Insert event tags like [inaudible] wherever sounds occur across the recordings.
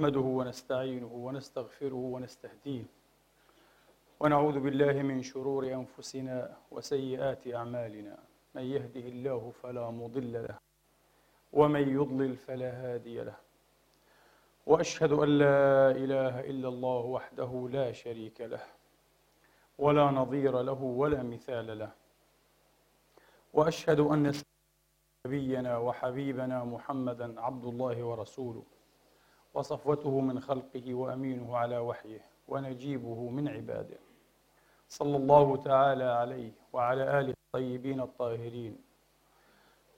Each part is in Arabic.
نحمده ونستعينه ونستغفره ونستهديه ونعوذ بالله من شرور أنفسنا وسيئات أعمالنا. من يهده الله فلا مضل له ومن يضلل فلا هادي له. وأشهد أن لا إله إلا الله وحده لا شريك له ولا نظير له ولا مثال له. وأشهد أن نبينا وحبيبنا محمدا عبد الله ورسوله. وصفوته من خلقه وأمينه على وحيه ونجيبه من عباده. صلى الله تعالى عليه وعلى آله الطيبين الطاهرين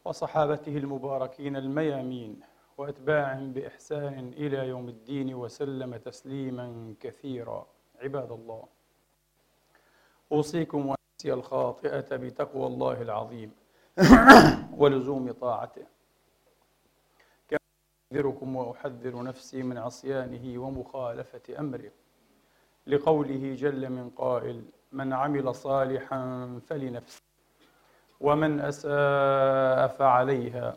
وصحابته المباركين الميامين وأتباعهم بإحسان إلى يوم الدين وسلم تسليما كثيرا. عباد الله أوصيكم ونفسي الخاطئة بتقوى الله العظيم [coughs] ولزوم طاعته. أحذركم وأحذر نفسي من عصيانه ومخالفة أمره لقوله جل من قائل من عمل صالحا فلنفسه ومن أساء فعليها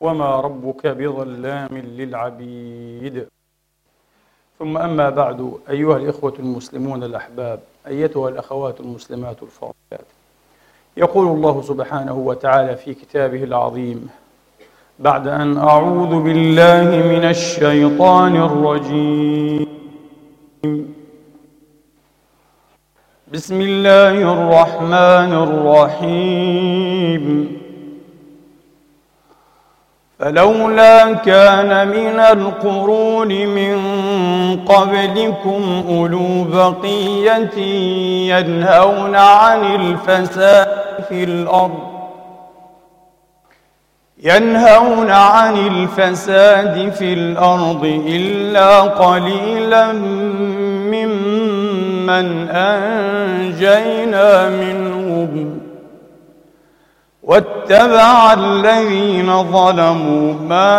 وما ربك بظلام للعبيد. ثم أما بعد أيها الإخوة المسلمون الأحباب أيتها الأخوات المسلمات الفاضلات يقول الله سبحانه وتعالى في كتابه العظيم بعد أن أعوذ بالله من الشيطان الرجيم. بسم الله الرحمن الرحيم. فلولا كان من القرون من قبلكم أولو بقية ينهون عن الفساد في الأرض ينهون عن الفساد في الأرض إلا قليلا ممن أنجينا منهم. واتبع الذين ظلموا ما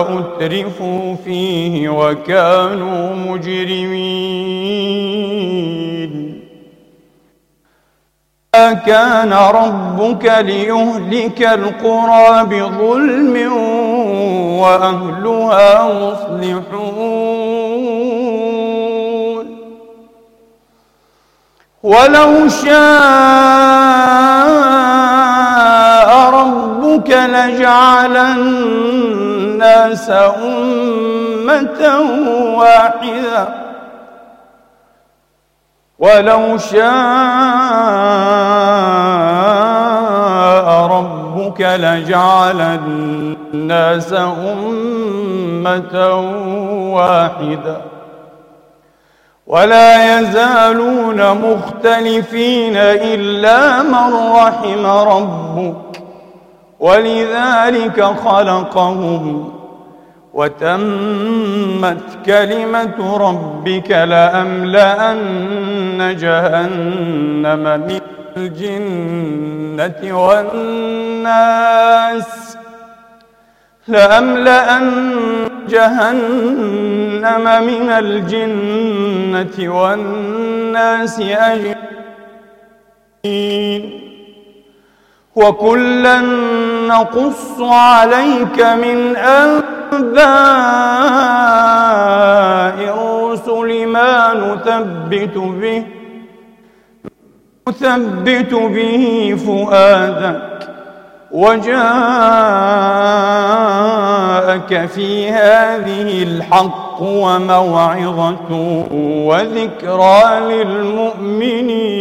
أترفوا فيه وكانوا مجرمين. كان ربك ليهلك القرى بظلم وأهلها مصلحون. ولو شاء ربك لجعل الناس أمة واحدة. ولو شاء ربك لجعل الناس أمة واحدة. ولا يزالون مختلفين إلا من رحم ربك. ولذلك خلقهم وتمت كلمة ربك لأملأن جهنم من الجنة والناس لأملأن جهنم من الجنة والناس أجمعين. وكلا نقص عليك من أنباء ما نثبت به نثبت به فؤادك وجاءك في هذه الحق وموعظة وذكرى للمؤمنين.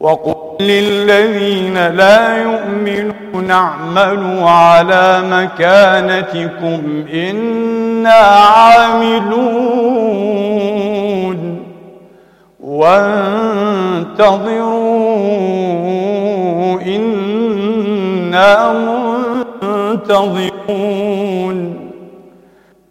وقل للذين لا يؤمنون اعملوا على مكانتكم إنا عاملون. وانتظروا إنا منتظرون.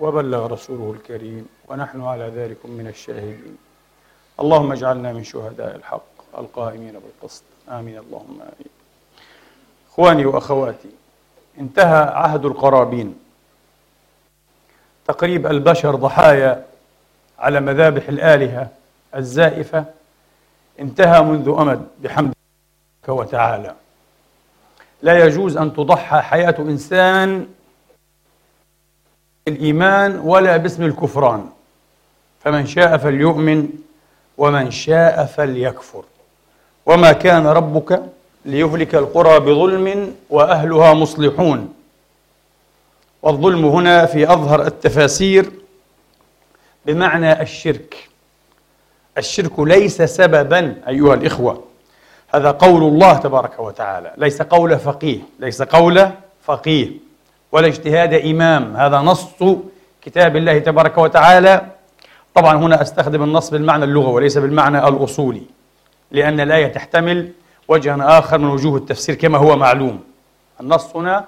وبلغ رسوله الكريم ونحن على ذلك من الشاهدين. اللهم اجعلنا من شهداء الحق القائمين بالقسط. آمين. اللهم آمين. إخواني وأخواتي انتهى عهد القرابين. تقريب البشر ضحايا على مذابح الآلهة الزائفة. انتهى منذ أمد بحمد وتعالى. لا يجوز أن تضحى حياة إنسان الإيمان ولا باسم الكفران. فمن شاء فليؤمن ومن شاء فليكفر. وما كان ربك ليهلك القرى بظلم وأهلها مصلحون. والظلم هنا في أظهر التفاسير بمعنى الشرك. الشرك ليس سببا أيها الإخوة. هذا قول الله تبارك وتعالى. ليس قول فقيه ليس قول فقيه. ولا اجتهاد إمام. هذا نص كتاب الله تبارك وتعالى. طبعا هنا أستخدم النص بالمعنى اللغوي وليس بالمعنى الأصولي لأن الآية تحتمل وجها آخر من وجوه التفسير كما هو معلوم. النص هنا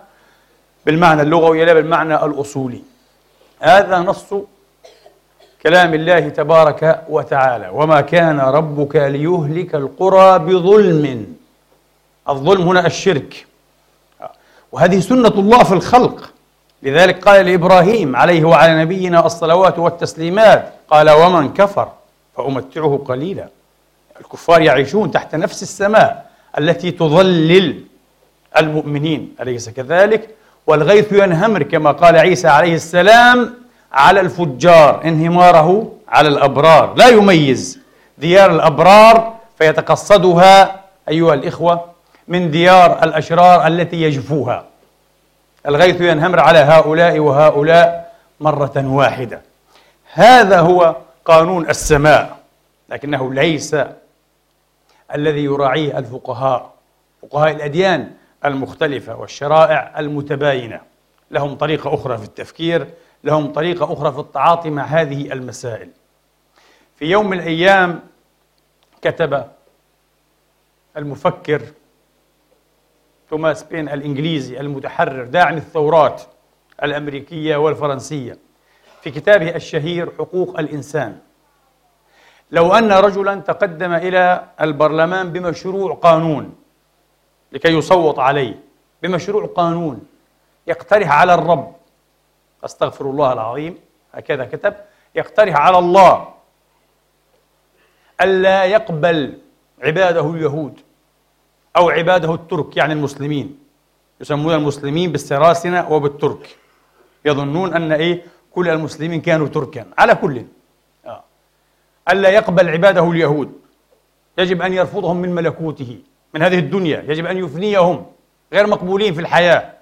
بالمعنى اللغوي لا بالمعنى الأصولي. هذا نص كلام الله تبارك وتعالى. وما كان ربك ليهلك القرى بظلم. الظلم هنا الشرك. وهذه سنة الله في الخلق. لذلك قال لإبراهيم عليه وعلى نبينا الصلوات والتسليمات قال ومن كفر فأمتعه قليلا. الكفار يعيشون تحت نفس السماء التي تظلل المؤمنين أليس كذلك؟ والغيث ينهمر كما قال عيسى عليه السلام على الفجار انهماره على الأبرار. لا يميز ديار الأبرار فيتقصدها أيها الإخوة من ديار الأشرار التي يجفوها. الغيث ينهمر على هؤلاء وهؤلاء مرة واحدة. هذا هو قانون السماء لكنه ليس الذي يراعيه الفقهاء. فقهاء الأديان المختلفة والشرائع المتباينة. لهم طريقة أخرى في التفكير لهم طريقة أخرى في التعاطي مع هذه المسائل. في يوم من الأيام كتب المفكر توماس بين الإنجليزي المتحرر داعم الثورات الأمريكية والفرنسية. في كتابه الشهير حقوق الإنسان. لو أن رجلا تقدم إلى البرلمان بمشروع قانون لكي يصوت عليه بمشروع قانون يقترح على الرب أستغفر الله العظيم هكذا كتب يقترح على الله ألا يقبل عباده اليهود. أو عباده الترك يعني المسلمين. يسمون المسلمين بالسراسنة وبالترك. يظنون أن إيه؟ كل المسلمين كانوا تركا على كل. ألا يقبل عباده اليهود. يجب أن يرفضهم من ملكوته من هذه الدنيا. يجب أن يفنيهم غير مقبولين في الحياة.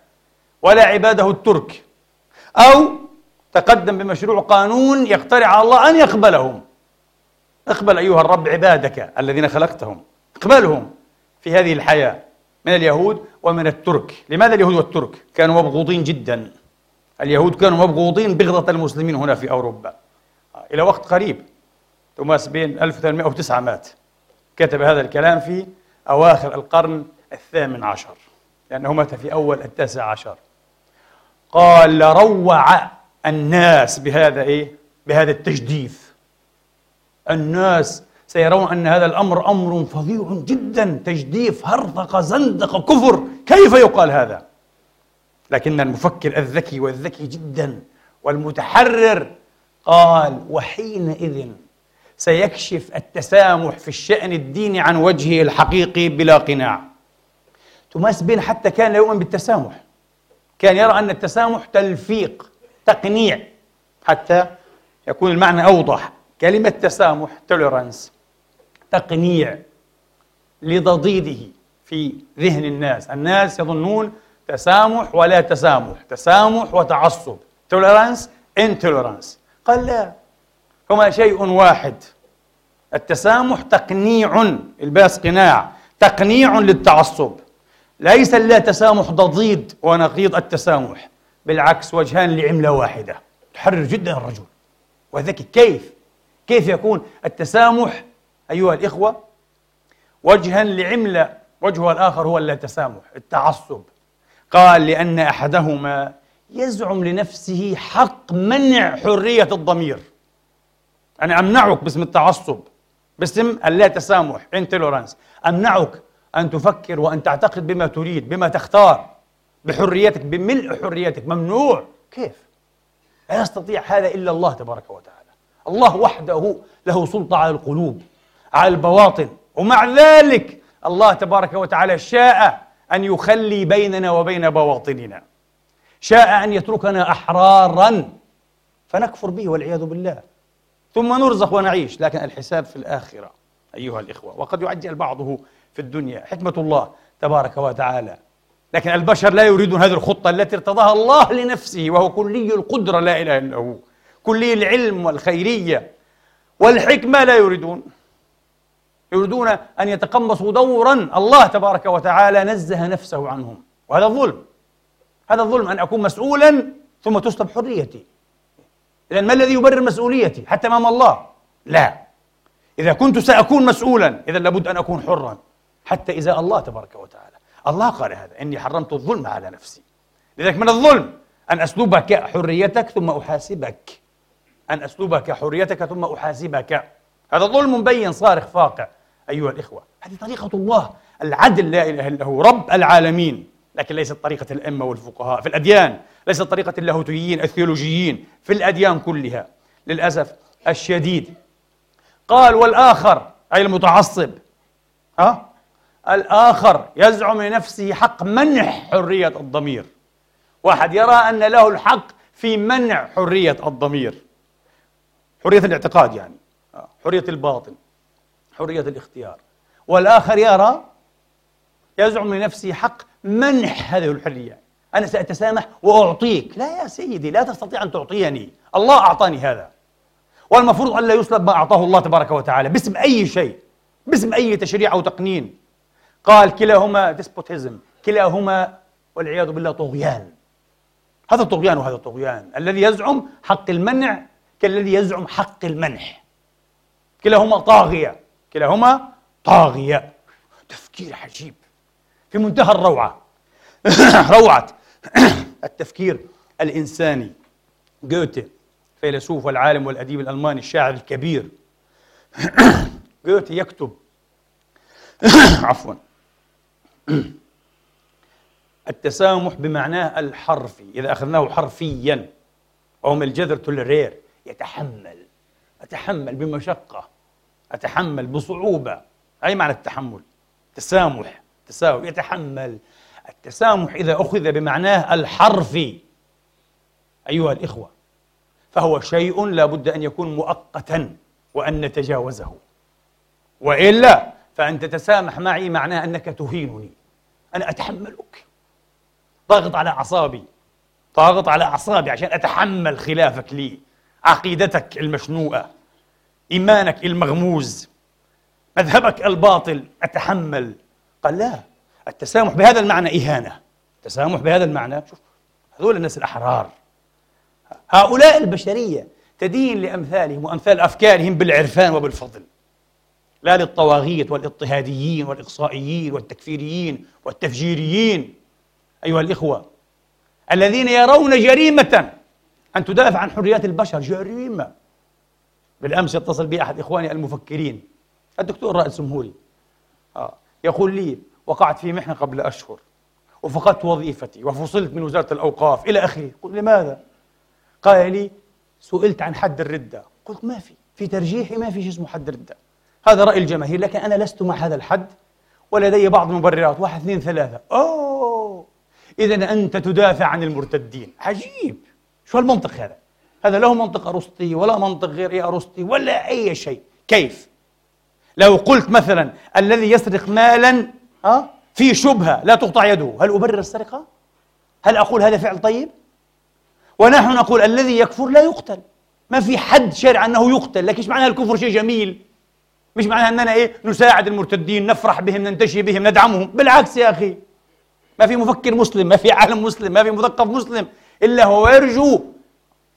ولا عباده الترك. أو تقدم بمشروع قانون يقترع الله أن يقبلهم. اقبل أيها الرب عبادك الذين خلقتهم. اقبلهم. في هذه الحياة من اليهود ومن الترك. لماذا اليهود والترك؟ كانوا مبغوضين جدا. اليهود كانوا مبغوضين بغضة المسلمين هنا في أوروبا. إلى وقت قريب. توماس بين 1809 مات. كتب هذا الكلام في أواخر القرن الثامن عشر لأنه مات في أول التاسع عشر. قال لروع الناس بهذا إيه؟ بهذا التجديف. الناس سيرون أن هذا الأمر أمر فظيع جدا تجديف هرطقة زندقة كفر. كيف يقال هذا؟ لكن المفكر الذكي والذكي جدا والمتحرر قال وحينئذ سيكشف التسامح في الشأن الديني عن وجهه الحقيقي بلا قناع. توماس بين حتى كان لا يؤمن بالتسامح. كان يرى أن التسامح تلفيق تقنيع حتى يكون المعنى أوضح. كلمة تسامح tolerance تقنيع لضديده في ذهن الناس. الناس يظنون تسامح ولا تسامح تسامح وتعصب. tolerance intolerance قال لا. هما شيء واحد. التسامح تقنيع الباس قناع تقنيع للتعصب. ليس لا تسامح ضديد ونقيض التسامح بالعكس وجهان لعملة واحدة. تحرر جدا الرجل. وذكي. كيف؟ كيف يكون التسامح أيها الإخوة وجها لعملة وجهها الآخر هو اللا تسامح التعصب. قال لأن أحدهما يزعم لنفسه حق منع حرية الضمير. أنا أمنعك باسم التعصب باسم اللا تسامح انتولرانس أمنعك أن تفكر وأن تعتقد بما تريد بما تختار بحريتك بملء حريتك ممنوع. كيف؟ لا يستطيع هذا إلا الله تبارك وتعالى. الله وحده له سلطة على القلوب. على البواطن. ومع ذلك الله تبارك وتعالى شاء أن يخلي بيننا وبين بواطننا. شاء أن يتركنا أحرارا فنكفر به والعياذ بالله. ثم نرزق ونعيش لكن الحساب في الآخرة أيها الإخوة وقد يعجل بعضه في الدنيا. حكمة الله تبارك وتعالى. لكن البشر لا يريدون هذه الخطة التي ارتضاها الله لنفسه وهو كلي القدرة لا إله إلا هو. كلي العلم والخيرية. والحكمة لا يريدون. يريدون أن يتقمصوا دورا الله تبارك وتعالى نزه نفسه عنهم. وهذا ظلم هذا الظلم أن أكون مسؤولا ثم تسلب حريتي. إذا ما الذي يبرر مسؤوليتي؟ حتى أمام الله لا. إذا كنت سأكون مسؤولا إذا لابد أن أكون حرا. حتى إذا الله تبارك وتعالى. الله قال هذا. إني حرمت الظلم على نفسي. لذلك من الظلم أن أسلبك حريتك ثم أحاسبك. أن أسلبك حريتك ثم أحاسبك. هذا ظلم مبين صارخ فاقع. أيها الإخوة هذه طريقة الله العدل لا إله إلا هو رب العالمين. لكن ليست طريقة الأئمة والفقهاء في الأديان. ليست طريقة اللاهوتيين الثيولوجيين في الأديان كلها. للأسف الشديد. قال والآخر أي المتعصب. ها؟ الآخر يزعم لنفسه حق منع حرية الضمير. واحد يرى أن له الحق في منع حرية الضمير. حرية الاعتقاد يعني. حرية الباطن. حرية الاختيار. والآخر يرى يزعم لنفسه حق منح هذه الحرية. أنا سأتسامح وأعطيك. لا يا سيدي لا تستطيع أن تعطيني. الله أعطاني هذا. والمفروض أن لا يسلب ما أعطاه الله تبارك وتعالى باسم أي شيء باسم أي تشريع أو تقنين. قال كلاهما ديسبوتيزم كلاهما والعياذ بالله طغيان هذا طغيان وهذا طغيان الذي يزعم حق المنع كالذي يزعم حق المنح. كلاهما طاغية. كلاهما طاغية. تفكير عجيب. في منتهى الروعة. [coughs] روعة [coughs] التفكير الإنساني. جوته فيلسوف والعالم والأديب الألماني الشاعر الكبير. [coughs] جوته يكتب. عفوا. التسامح بمعناه الحرفي. إذا أخذناه حرفيا. أو من الجذر تولرير يتحمل. أتحمل بمشقة. أتحمل بصعوبة. أي معنى التحمل؟ تسامح. تساوي يتحمل. التسامح إذا أخذ بمعناه الحرفي أيها الإخوة فهو شيء لا بد أن يكون مؤقتا وأن نتجاوزه. وإلا فأن تتسامح معي معناه أنك تهينني. أنا أتحملك. ضاغط على أعصابي. ضاغط على أعصابي عشان أتحمل خلافك لي عقيدتك المشنوءة. إيمانك المغموز مذهبك الباطل أتحمل. قال لا التسامح بهذا المعنى إهانة. التسامح بهذا المعنى شوف هذول الناس الأحرار. هؤلاء البشرية تدين لأمثالهم وأمثال أفكارهم بالعرفان وبالفضل. لا للطواغيت والاضطهاديين والإقصائيين والتكفيريين والتفجيريين. أيها الإخوة الذين يرون جريمة أن تدافع عن حريات البشر جريمة. بالأمس يتصل بي أحد إخواني المفكرين الدكتور رائد سمهوري. آه. يقول لي وقعت في محنة قبل أشهر وفقدت وظيفتي وفصلت من وزارة الأوقاف إلى آخره. قلت لماذا؟ قال لي سئلت عن حد الردة. قلت ما في في ترجيحي ما في شيء اسمه حد الردة. هذا رأي الجماهير لكن أنا لست مع هذا الحد ولدي بعض المبررات واحد اثنين ثلاثة. أوه! إذا أنت تدافع عن المرتدين. عجيب! شو المنطق هذا؟ هذا له منطق أرسطي ولا منطق غير أرسطي ولا أي شيء. كيف؟ لو قلت مثلا الذي يسرق مالا ها في شبهة لا تقطع يده. هل أبرر السرقة؟ هل أقول هذا فعل طيب؟ ونحن نقول الذي يكفر لا يقتل. ما في حد شرع أنه يقتل. لكن إيش معنى الكفر شيء جميل؟ مش معناها أننا إيه؟ نساعد المرتدين نفرح بهم ننتشي بهم ندعمهم. بالعكس يا أخي ما في مفكر مسلم ما في عالم مسلم ما في مثقف مسلم. إلا هو يرجو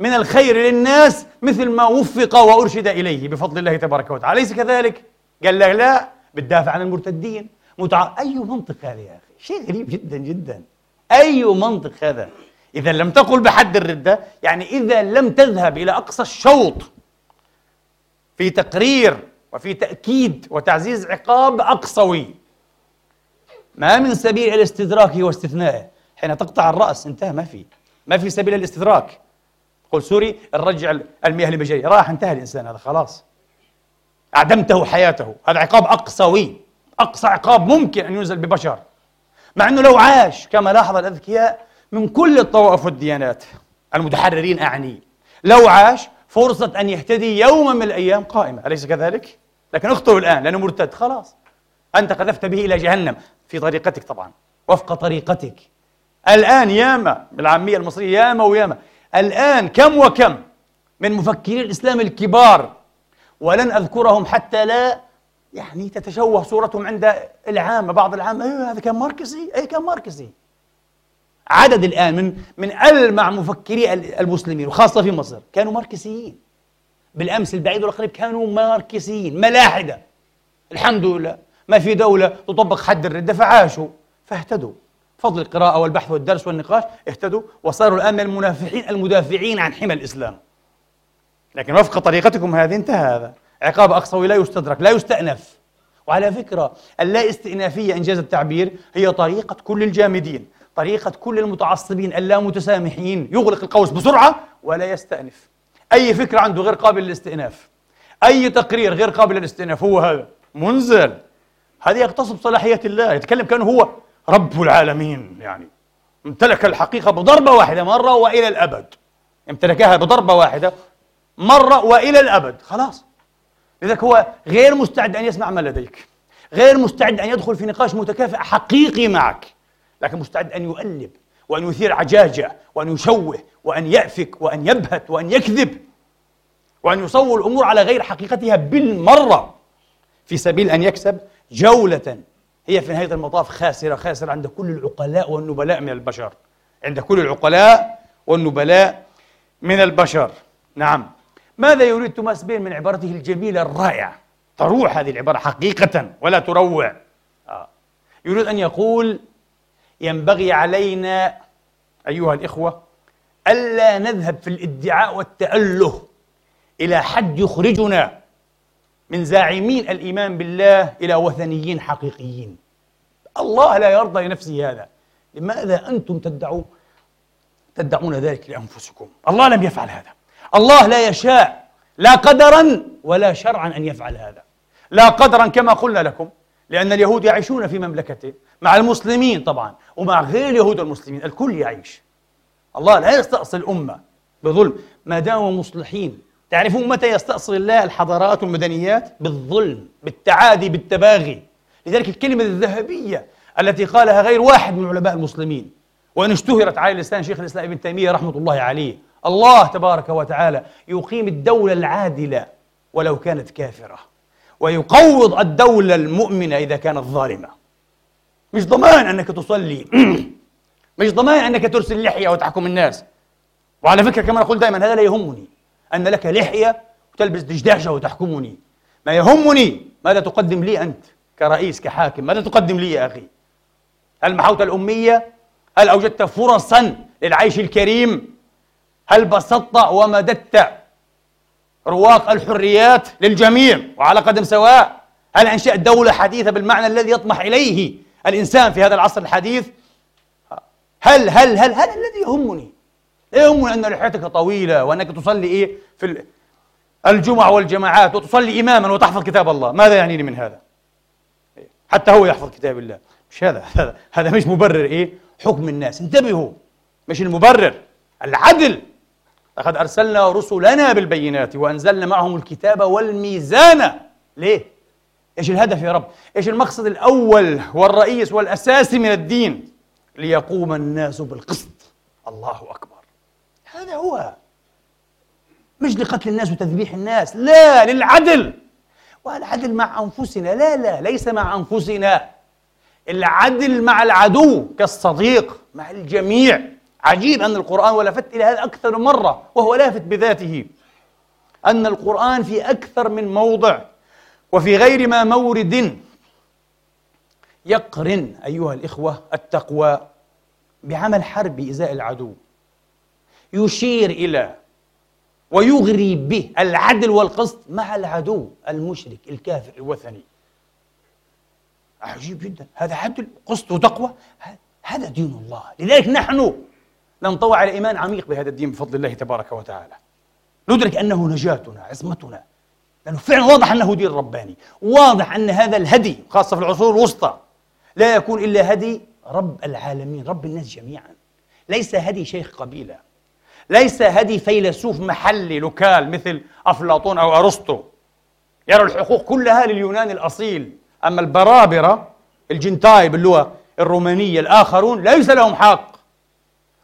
من الخير للناس مثل ما وفق وأرشد إليه بفضل الله تبارك وتعالى. أليس كذلك؟ قال لك لا بتدافع عن المرتدين. متع... أي منطق هذا يا أخي؟ شيء غريب جدا جدا. أي منطق هذا؟ إذا لم تقل بحد الردة يعني إذا لم تذهب إلى أقصى الشوط في تقرير وفي تأكيد وتعزيز عقاب أقصوي. ما من سبيل الاستدراك واستثنائه حين تقطع الرأس انتهى ما في. ما في سبيل الاستدراك. قل سوري نرجع المياه المجرية راح انتهى الإنسان هذا خلاص. أعدمته حياته. هذا عقاب أقصوي. أقصى عقاب ممكن أن ينزل ببشر. مع أنه لو عاش كما لاحظ الأذكياء من كل الطوائف والديانات المتحررين أعني. لو عاش فرصة أن يهتدي يوما من الأيام قائمة. أليس كذلك؟ لكن اخطئوا الآن لأنه مرتد. خلاص. أنت قذفت به إلى جهنم. في طريقتك طبعا. وفق طريقتك. الآن ياما بالعامية المصرية ياما وياما. الآن كم وكم من مفكري الإسلام الكبار ولن أذكرهم حتى لا يعني تتشوه صورتهم عند العامة بعض العامة أيوه هذا كان ماركسي أي كان ماركسي. عدد الآن من من ألمع مفكري المسلمين وخاصة في مصر كانوا ماركسيين. بالأمس البعيد والقريب كانوا ماركسيين ملاحدة. الحمد لله ما في دولة تطبق حد الردة فعاشوا فاهتدوا. فضل القراءة والبحث والدرس والنقاش اهتدوا وصاروا الآن من المنافحين المدافعين عن حمى الإسلام. لكن وفق طريقتكم هذه انتهى هذا. عقاب أقصوي لا يستدرك لا يستأنف. وعلى فكرة اللا استئنافية إنجاز التعبير هي طريقة كل الجامدين طريقة كل المتعصبين اللامتسامحين يغلق القوس بسرعة ولا يستأنف. أي فكرة عنده غير قابل للاستئناف؟ أي تقرير غير قابل للاستئناف؟ هو هذا. منزل. هذه يغتصب صلاحية الله. يتكلم كأنه هو. رب العالمين يعني امتلك الحقيقة بضربة واحدة مرة وإلى الأبد. امتلكها بضربة واحدة مرة وإلى الأبد. خلاص. لذلك هو غير مستعد أن يسمع ما لديك غير مستعد أن يدخل في نقاش متكافئ حقيقي معك لكن مستعد أن يؤلب وأن يثير عجاجة وأن يشوه وأن يأفك وأن يبهت وأن يكذب وأن يصور الأمور على غير حقيقتها بالمرة في سبيل أن يكسب جولة هي في نهاية المطاف خاسرة خاسرة عند كل العقلاء والنبلاء من البشر. عند كل العقلاء والنبلاء من البشر. نعم. ماذا يريد توماس بين من عبارته الجميلة الرائعة؟ تروح هذه العبارة حقيقة ولا تروع. آه. يريد أن يقول ينبغي علينا أيها الإخوة ألا نذهب في الادعاء والتأله إلى حد يخرجنا من زاعمين الإيمان بالله إلى وثنيين حقيقيين. الله لا يرضى لنفسه هذا. لماذا أنتم تدعون تدعون ذلك لأنفسكم؟ الله لم يفعل هذا. الله لا يشاء لا قدرا ولا شرعا أن يفعل هذا. لا قدرا كما قلنا لكم لأن اليهود يعيشون في مملكته مع المسلمين طبعا ومع غير اليهود المسلمين الكل يعيش. الله لا يستأصل الأمة بظلم. ما داموا مصلحين تعرفون متى يستأصل الله الحضارات والمدنيات؟ بالظلم بالتعادي بالتباغي. لذلك الكلمة الذهبية التي قالها غير واحد من علماء المسلمين وأن اشتهرت على لسان شيخ الإسلام ابن تيمية رحمة الله عليه. الله تبارك وتعالى يقيم الدولة العادلة ولو كانت كافرة ويقوض الدولة المؤمنة إذا كانت ظالمة. مش ضمان أنك تصلي [clears throat] مش ضمان أنك ترسل لحية وتحكم الناس. وعلى فكرة كما أقول دائما هذا لا يهمني. أن لك لحية وتلبس دشداشة وتحكمني. ما يهمني ماذا تقدم لي أنت كرئيس كحاكم. ماذا تقدم لي يا أخي؟ هل محوت الأمية؟ هل أوجدت فرصا للعيش الكريم؟ هل بسطت ومددت رواق الحريات للجميع وعلى قدم سواء؟ هل أنشأت دولة حديثة بالمعنى الذي يطمح إليه الإنسان في هذا العصر الحديث؟ هل هل هل هل الذي يهمني. يهمني أن لحيتك طويلة وأنك تصلي إيه؟ في الجمع والجماعات وتصلي إماما وتحفظ كتاب الله. ماذا يعنيني من هذا؟ حتى هو يحفظ كتاب الله. مش هذا هذا هذا مش مبرر إيه؟ حكم الناس. انتبهوا مش المبرر العدل. لقد أرسلنا رسلنا بالبينات وأنزلنا معهم الكتاب والميزان. ليه؟ إيش الهدف يا رب؟ إيش المقصد الأول والرئيس والأساسي من الدين؟ ليقوم الناس بالقسط. الله أكبر. هذا هو. مش لقتل الناس وتذبيح الناس لا للعدل. والعدل مع أنفسنا لا لا ليس مع أنفسنا. العدل مع العدو كالصديق مع الجميع. عجيب أن القرآن ولفت إلى هذا أكثر مرة وهو لافت بذاته. أن القرآن في أكثر من موضع وفي غير ما مورد يقرن أيها الإخوة التقوى بعمل حربي إزاء العدو. يشير إلى ويغري به العدل والقسط مع العدو المشرك الكافر الوثني عجيب جدا. هذا عدل قسط وتقوى هذا دين الله. لذلك نحن ننطوي على إيمان عميق بهذا الدين بفضل الله تبارك وتعالى. ندرك أنه نجاتنا عصمتنا. لأنه فعلا واضح أنه دين رباني. واضح أن هذا الهدي خاصة في العصور الوسطى لا يكون إلا هدي رب العالمين رب الناس جميعا. ليس هدي شيخ قبيلة. ليس هدي فيلسوف محلي لوكال مثل أفلاطون أو أرسطو. يرى الحقوق كلها لليونان الأصيل. أما البرابرة الجنتاي باللغة الرومانية الآخرون ليس لهم حق.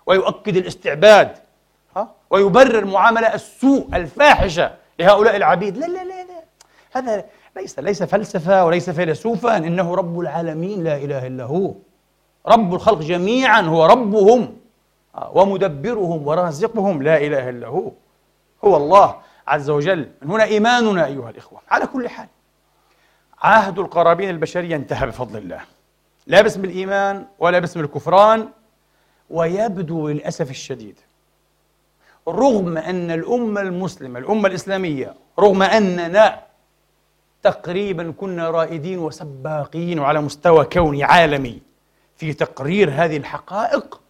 ويؤكد الاستعباد؟ ويبرر معاملة السوء الفاحشة لهؤلاء العبيد. لا لا لا لا. هذا ليس ليس فلسفة وليس فيلسوفا. إنه رب العالمين لا إله إلا هو. رب الخلق جميعا هو ربهم. ومدبرهم ورازقهم لا إله إلا هو. هو الله عز وجل. من هنا إيماننا أيها الإخوة. على كل حال عهد القرابين البشرية انتهى بفضل الله. لا باسم الإيمان ولا باسم الكفران ويبدو للأسف الشديد رغم أن الأمة المسلمة الأمة الإسلامية رغم أننا تقريبا كنا رائدين وسباقين وعلى مستوى كوني عالمي في تقرير هذه الحقائق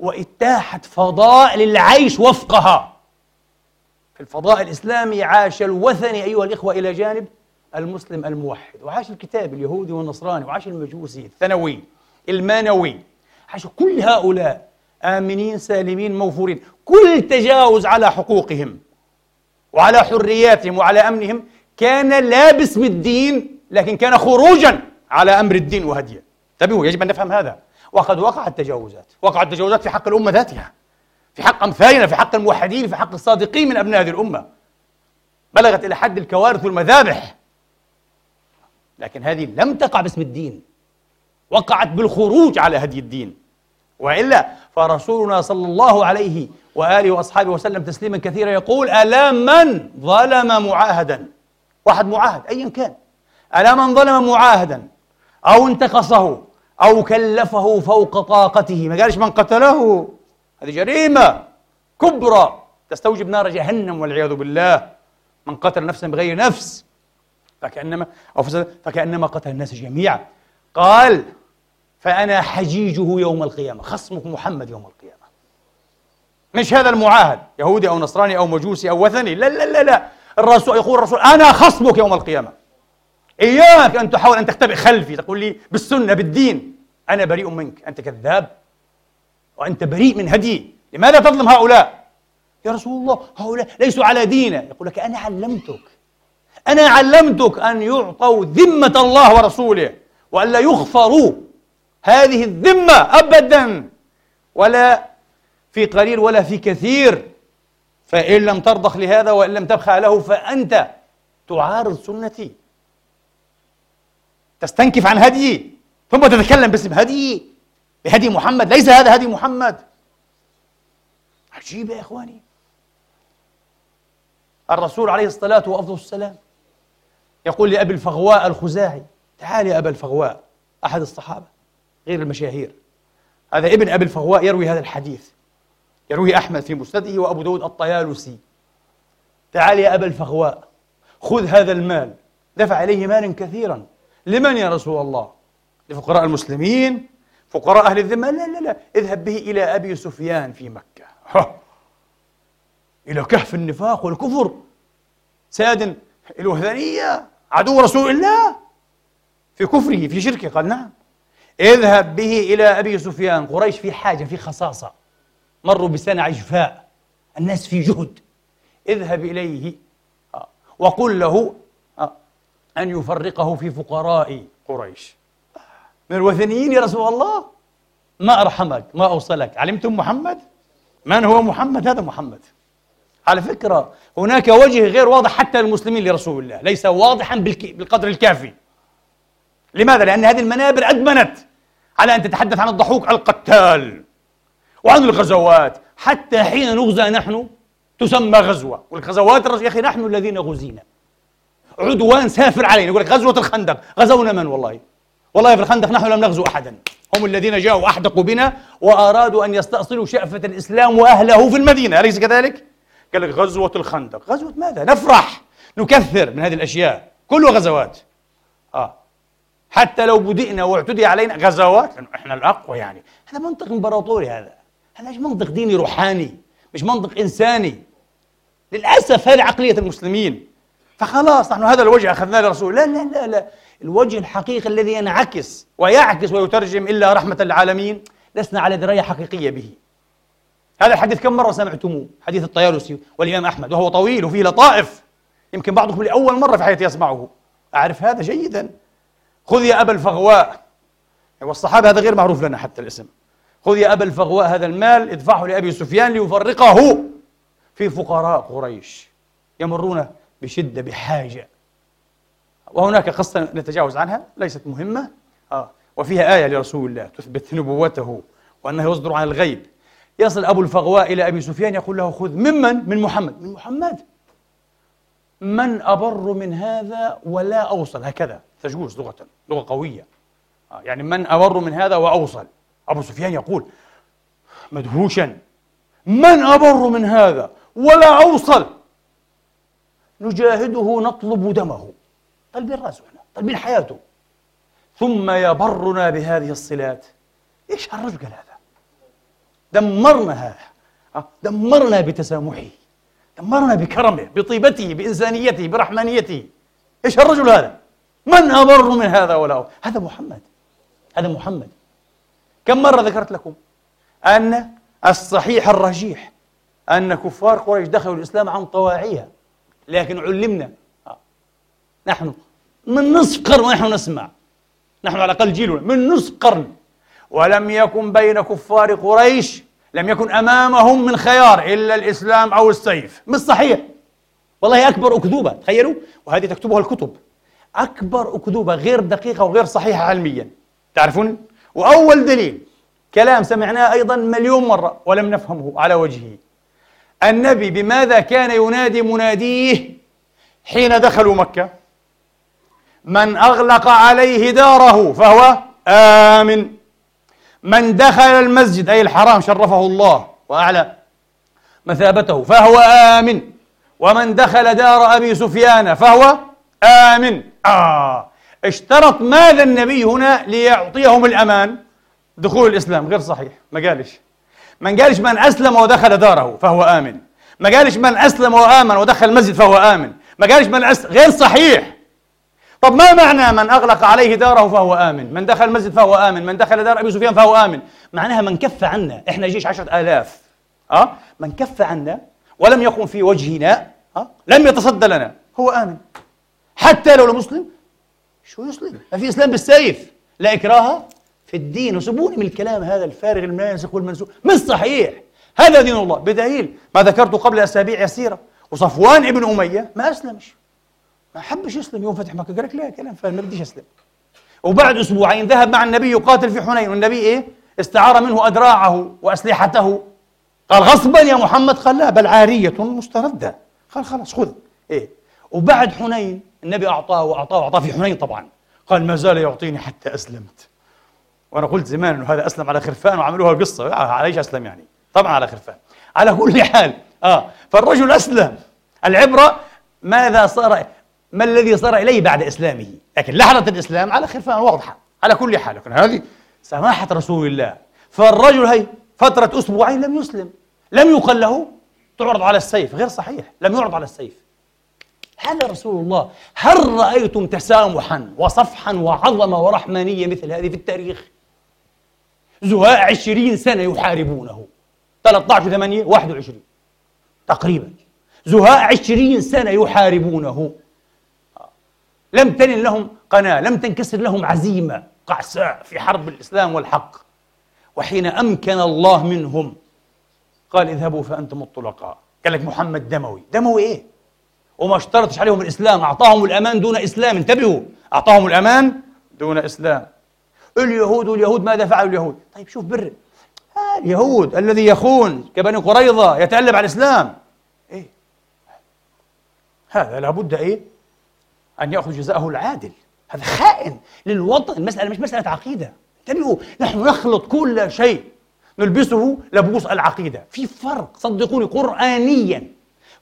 وإتاحة فضاء للعيش وفقها. في الفضاء الإسلامي عاش الوثني أيها الإخوة إلى جانب المسلم الموحد وعاش الكتاب اليهودي والنصراني وعاش المجوسي الثانوي المانوي عاش كل هؤلاء آمنين سالمين موفورين. كل تجاوز على حقوقهم وعلى حرياتهم وعلى أمنهم كان لا باسم الدين لكن كان خروجا على أمر الدين وهديه. انتبهوا يجب أن نفهم هذا. وقد وقعت تجاوزات وقعت تجاوزات في حق الأمة ذاتها في حق أمثالنا في حق الموحدين في حق الصادقين من أبناء هذه الأمة. بلغت إلى حد الكوارث والمذابح. لكن هذه لم تقع باسم الدين. وقعت بالخروج على هدي الدين. وإلا فرسولنا صلى الله عليه وآله وأصحابه وسلم تسليما كثيرا يقول ألا من ظلم معاهدا؟ واحد معاهد ايا كان. ألا من ظلم معاهدا؟ أو انتقصه؟ أو كلفه فوق طاقته. ما قالش من قتله؟ هذه جريمة كبرى تستوجب نار جهنم والعياذ بالله. من قتل نفسا بغير نفس فكأنما أو فكأنما قتل الناس جميعا. قال فأنا حجيجه يوم القيامة خصمك محمد يوم القيامة. مش هذا المعاهد يهودي أو نصراني أو مجوسي أو وثني؟ لا لا لا لا. الرسول يقول الرسول أنا خصمك يوم القيامة. إياك أن تحاول أن تختبئ خلفي تقول لي بالسنة بالدين. أنا بريء منك أنت كذاب. وأنت بريء من هدي. لماذا تظلم هؤلاء؟ يا رسول الله هؤلاء ليسوا على دينه. يقول لك أنا علمتك. أنا علمتك أن يعطوا ذمة الله ورسوله وألا يغفروا هذه الذمة أبدا. ولا في قليل ولا في كثير. فإن لم ترضخ لهذا وإن لم تبخع له فأنت تعارض سنتي. تستنكف عن هديي ثم تتكلم باسم هديي بهدي محمد ليس هذا هدي محمد. عجيب يا إخواني. الرسول عليه الصلاة وأفضل السلام يقول لأبي الفغواء الخزاعي تعال يا أبا الفغواء أحد الصحابة غير المشاهير. هذا ابن أبي الفغواء يروي هذا الحديث. يروي أحمد في مسنده وأبو داود الطيالسي. تعال يا أبا الفغواء خذ هذا المال. دفع إليه مالا كثيرا. لمن يا رسول الله؟ لفقراء المسلمين؟ فقراء أهل الذمة؟ لا لا لا. اذهب به إلى أبي سفيان في مكة. إلى كهف النفاق والكفر. ساد الوثنية عدو رسول الله. في كفره في شركه. قال نعم. اذهب به إلى أبي سفيان. قريش في حاجة في خصاصة. مروا بسنة عجفاء الناس في جهد. اذهب إليه. آه، وقل له أن يفرقه في فقراء قريش. من الوثنيين يا رسول الله؟ ما أرحمك ما أوصلك. علمتم محمد؟ من هو محمد؟ هذا محمد. على فكرة هناك وجه غير واضح حتى للمسلمين لرسول الله ليس واضحا بالقدر الكافي. لماذا؟ لأن هذه المنابر أدمنت على أن تتحدث عن الضحوك القتال وعن الغزوات. حتى حين نغزى نحن تسمى غزوة. والغزوات يا أخي نحن الذين غزينا. عدوان سافر علينا يقول لك غزوة الخندق غزونا من والله؟ والله في الخندق نحن لم نغزو أحدا. هم الذين جاءوا أحدقوا بنا وأرادوا أن يستأصلوا شأفة الإسلام وأهله في المدينة أليس كذلك؟ قال لك غزوة الخندق. غزوة ماذا؟ نفرح نكثر من هذه الأشياء. كله غزوات. آه. حتى لو بدئنا واعتدي علينا غزوات؟ إحنا الأقوى يعني. هذا منطق إمبراطوري هذا. هذا مش منطق ديني روحاني مش منطق إنساني. للأسف هذه عقلية المسلمين. فخلاص نحن هذا الوجه أخذناه لرسول. لا لا لا لا. الوجه الحقيقي الذي ينعكس ويعكس ويترجم إلا رحمة العالمين لسنا على دراية حقيقية به. هذا الحديث كم مرة سمعتموه؟ حديث الطيالسي والإمام أحمد وهو طويل وفيه لطائف. يمكن بعضكم لأول مرة في حياتي يسمعه. أعرف هذا جيدا. خذ يا أبا الفغواء. والصحابة هذا غير معروف لنا حتى الاسم. خذ يا أبا الفغواء هذا المال ادفعه لأبي سفيان ليفرقه في فقراء قريش. يمرون بشدة بحاجة. وهناك قصة نتجاوز عنها ليست مهمة. آه. وفيها آية لرسول الله تثبت نبوته وأنه يصدر عن الغيب. يصل أبو الفغواء إلى أبي سفيان يقول له خذ ممن؟ من محمد. من محمد. من أبر من هذا ولا أوصل. هكذا. تجوز لغة لغة قوية. آه. يعني من أبر من هذا وأوصل. أبو سفيان يقول مدهوشا. من أبر من هذا ولا أوصل. نجاهده نطلب دمه. طالبين راسه إحنا طالبين حياته ثم يبرنا بهذه الصلات. إيش هالرجل هذا؟ دمرنا هذا آه، دمرنا بتسامحه. دمرنا بكرمه بطيبته بإنسانيته برحمانيته. إيش هالرجل هذا؟ من أبر من هذا ولا هذا محمد. هذا محمد. كم مرة ذكرت لكم أن الصحيح الرجيح أن كفار قريش دخلوا الإسلام عن طواعية لكن علمنا. نحن من نصف قرن ونحن نسمع. نحن على الأقل جيلنا من نصف قرن. ولم يكن بين كفار قريش لم يكن أمامهم من خيار إلا الإسلام أو السيف. مش صحيح. والله أكبر أكذوبة تخيلوا؟ وهذه تكتبها الكتب. أكبر أكذوبة غير دقيقة وغير صحيحة علميا. تعرفون؟ وأول دليل كلام سمعناه أيضا مليون مرة ولم نفهمه على وجهه. النبي بماذا كان ينادي مناديه حين دخلوا مكة؟ من أغلق عليه داره فهو آمن. من دخل المسجد أي الحرام شرفه الله وأعلى مثابته فهو آمن. ومن دخل دار أبي سفيان فهو آمن. آه. اشترط ماذا النبي هنا ليعطيهم الأمان. دخول الإسلام غير صحيح. ما قالش. من قالش من أسلم ودخل داره فهو آمن. ما قالش من أسلم وآمن ودخل المسجد فهو آمن. ما قالش من أس... غير صحيح. طب ما معنى من أغلق عليه داره فهو آمن؟ من دخل المسجد فهو آمن. من دخل دار أبي سفيان فهو آمن. معناها من كف عنا. إحنا جيش عشرة آلاف. أه؟ من كف عنا ولم يقم في وجهنا. أه؟ لم يتصدى لنا. هو آمن. حتى لو مسلم شو يسلم؟ ما في إسلام بالسيف. لا إكراه في الدين وسيبوني من الكلام هذا الفارغ المناسخ والمنسوخ. مش صحيح. هذا دين الله. بدليل ما ذكرته قبل أسابيع يسيرة. وصفوان ابن أمية ما أسلمش. ما حبش يسلم. يوم فتح مكة قال لك لا كلام فارغ ما بديش أسلم. وبعد أسبوعين ذهب مع النبي يقاتل في حنين. والنبي إيه؟ استعار منه أدراعه وأسلحته. قال غصبا يا محمد. قال لا بل عارية مستردة. قال خلاص خذ. إيه؟ وبعد حنين النبي أعطاه وأعطاه وأعطاه في حنين طبعا. قال ما زال يعطيني حتى أسلمت. وأنا قلت زمان أنه هذا أسلم على خرفان وعملوها قصة. على إيش أسلم يعني؟ طبعا على خرفان. على كل [laughs] حال. آه. فالرجل أسلم. العبرة ماذا صار ما الذي صار إليه بعد إسلامه؟ لكن لحظة الإسلام على خرفان واضحة. على كل حال. لكن هذه سماحة رسول الله. فالرجل هي فترة أسبوعين لم يسلم. لم يقل له تعرض على السيف. غير صحيح. لم يعرض على السيف. هذا رسول الله هل رأيتم تسامحا وصفحا وعظمة ورحمانية مثل هذه في التاريخ؟ زهاء عشرين سنة يحاربونه. 13 8 21 تقريبا. زهاء عشرين سنة يحاربونه. لم تنن لهم قناة لم تنكسر لهم عزيمة. قعساء في حرب الإسلام والحق. وحين أمكن الله منهم قال اذهبوا فأنتم الطلقاء. قال لك محمد دموي. دموي إيه؟ وما اشترطش عليهم الإسلام أعطاهم الأمان دون إسلام. انتبهوا أعطاهم الأمان دون إسلام. اليهود واليهود ماذا فعلوا اليهود؟ طيب شوف بر اليهود الذي يخون كبني قريظة يتألب على الإسلام. إيه؟ هذا لابد إيه؟ أن يأخذ جزاءه العادل. هذا خائن للوطن. المسألة مش مسألة عقيدة. انتبهوا نحن نخلط كل شيء. نلبسه لبوس العقيدة. في فرق. صدقوني قرآنيا.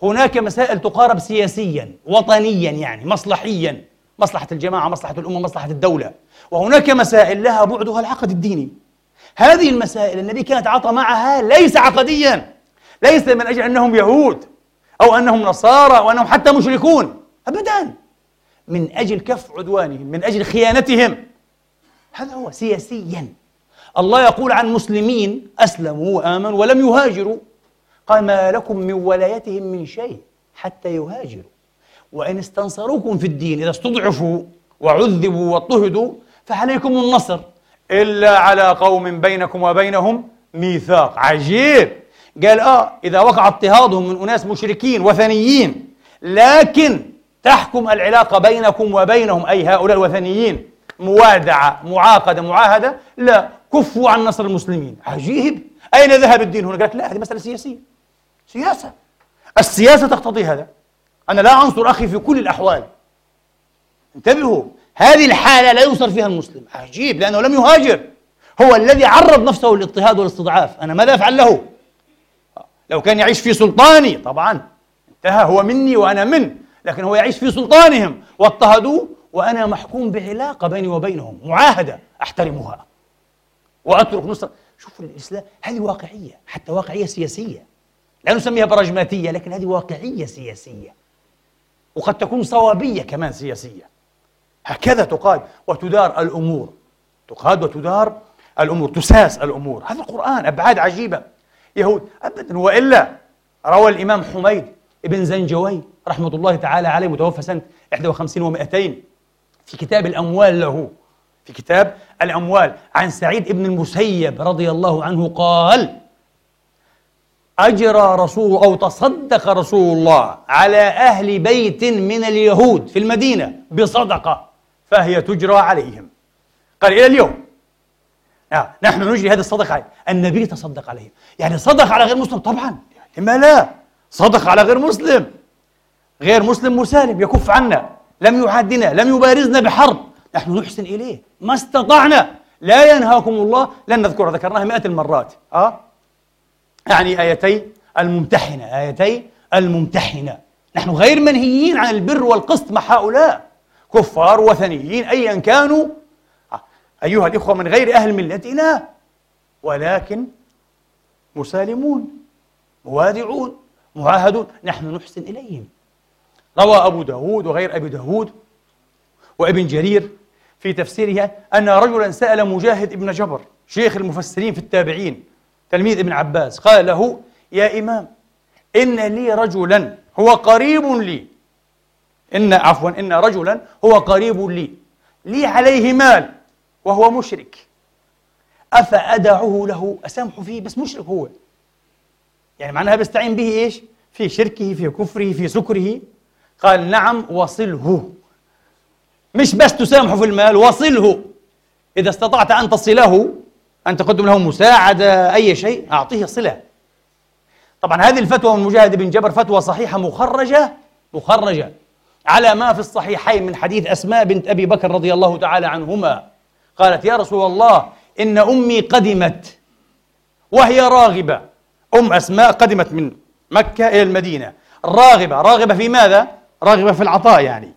هناك مسائل تقارب سياسيا وطنيا يعني مصلحيا. مصلحة الجماعة مصلحة الأمة مصلحة الدولة. وهناك مسائل لها بعدها العقد الديني. هذه المسائل النبي كان يتعاطى معها ليس عقديا ليس من أجل أنهم يهود أو أنهم نصارى أو أنهم حتى مشركون أبدا. من أجل كف عدوانهم من أجل خيانتهم. هذا هو سياسيا. الله يقول عن مسلمين أسلموا وآمنوا ولم يهاجروا. قال ما لكم من ولايتهم من شيء حتى يهاجروا. وإن استنصروكم في الدين إذا استضعفوا وعذبوا واضطهدوا فعليكم النصر. إلا على قوم بينكم وبينهم ميثاق. عجيب. قال آه إذا وقع اضطهادهم من أناس مشركين وثنيين لكن تحكم العلاقة بينكم وبينهم أي هؤلاء الوثنيين موادعة معاقدة معاهدة لا كفوا عن نصر المسلمين. عجيب. أين ذهب الدين هنا؟ قال لك لا هذه مسألة سياسية. سياسة. السياسة تقتضي هذا. أنا لا أنصر أخي في كل الأحوال. انتبهوا هذه الحالة لا ينصر فيها المسلم. عجيب لأنه لم يهاجر. هو الذي عرض نفسه للاضطهاد والاستضعاف. أنا ماذا أفعل له؟ لو كان يعيش في سلطاني طبعا. انتهى هو مني وأنا منه لكن هو يعيش في سلطانهم. واضطهدوه وأنا محكوم بعلاقة بيني وبينهم. معاهدة أحترمها. وأترك نصر شوفوا الإسلام هذه واقعية حتى واقعية سياسية. لا نسميها براجماتية لكن هذه واقعية سياسية. وقد تكون صوابية كمان سياسية. هكذا تقاد وتدار الأمور. تقاد وتدار الأمور تساس الأمور. هذا القرآن أبعاد عجيبة. يهود أبدا وإلا روى الإمام حميد ابن زنجوي رحمة الله تعالى عليه متوفى سنة 51 و200 في كتاب الأموال له. في كتاب الأموال عن سعيد بن المسيب رضي الله عنه قال أجرى رسول أو تصدق رسول الله على أهل بيت من اليهود في المدينة بصدقة فهي تجرى عليهم. قال إلى اليوم. آه نحن نجري هذه الصدقة النبي تصدق عليهم. يعني صدق على غير مسلم؟ طبعا. لما لا. صدق على غير مسلم. غير مسلم مسالم يكف عنا. لم يعادنا لم يبارزنا بحرب. نحن نحسن إليه. ما استطعنا. لا ينهاكم الله. لن نذكرها ذكرناها مئة المرات. أه؟ يعني آيتي الممتحنة آيتي الممتحنة. نحن غير منهيين عن البر والقسط مع هؤلاء. كفار وثنيين أيا كانوا. أيها الإخوة من غير أهل ملتنا ولكن مسالمون موادعون معاهدون. نحن نحسن إليهم. روى أبو داود وغير أبي داود وابن جرير في تفسيرها أن رجلا سأل مجاهد ابن جبر شيخ المفسرين في التابعين تلميذ ابن عباس قال له يا إمام إن لي رجلا هو قريب لي. إن عفوا إن رجلا هو قريب لي. لي عليه مال وهو مشرك. أفأدعه له؟ أسامح فيه بس مشرك هو. يعني معناها بستعين به إيش؟ في شركه في كفره في سكره. قال نعم وصله. مش بس تسامحه في المال وصله. إذا استطعت أن تصله أن تقدم له مساعدة أي شيء أعطيه صلة. طبعا هذه الفتوى من مجاهد بن جبر فتوى صحيحة مخرجة مخرجة على ما في الصحيحين من حديث أسماء بنت أبي بكر رضي الله تعالى عنهما. قالت يا رسول الله إن أمي قدمت وهي راغبة. أم أسماء قدمت من مكة إلى المدينة. راغبة. راغبة في ماذا؟ راغبة في العطاء يعني.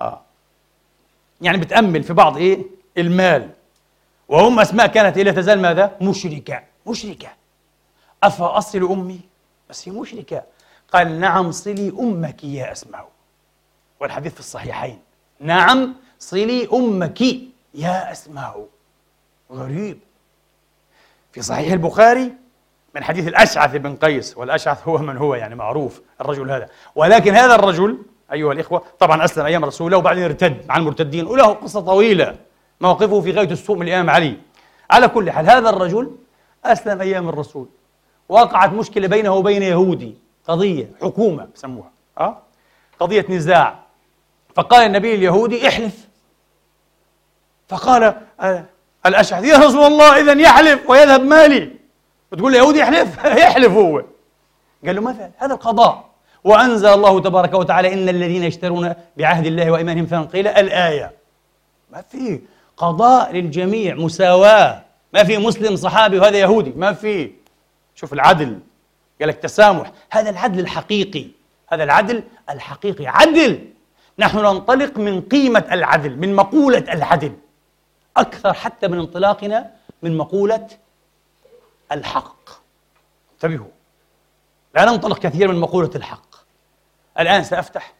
آه. يعني بتأمل في بعض إيه؟ المال. وأم أسماء كانت لا تزال ماذا؟ مشركة. مشركة. أفأصل أمي؟ بس هي مشركة. قال نعم صلي أمك يا أسماء. والحديث في الصحيحين. نعم صلي أمك يا أسماء. غريب. في صحيح البخاري من حديث الأشعث بن قيس والأشعث هو من هو يعني معروف الرجل هذا. ولكن هذا الرجل أيها الإخوة طبعا أسلم أيام رسول الله وبعدين ارتد مع المرتدين. وله قصة طويلة. موقفه في غاية السوء من الإمام علي. على كل حال هذا الرجل أسلم أيام الرسول. وقعت مشكلة بينه وبين يهودي قضية حكومة بسموها. أه؟ قضية نزاع. فقال النبي اليهودي احلف. فقال الأشعث يا رسول الله إذا يحلف ويذهب مالي. وتقول اليهودي يحلف؟ [laughs] يحلف هو. قال له فعل هذا القضاء. وأنزل الله تبارك وتعالى إن الذين يشترون بعهد الله وإيمانهم ثمنا قيل الآية. ما في. قضاء للجميع مساواة. ما في مسلم صحابي وهذا يهودي. ما في. شوف العدل. قال لك تسامح. هذا العدل الحقيقي. هذا العدل الحقيقي. عدل. نحن ننطلق من قيمة العدل من مقولة العدل. أكثر حتى من انطلاقنا من مقولة الحق. انتبهوا. لا ننطلق كثيرا من مقولة الحق. الآن سأفتح.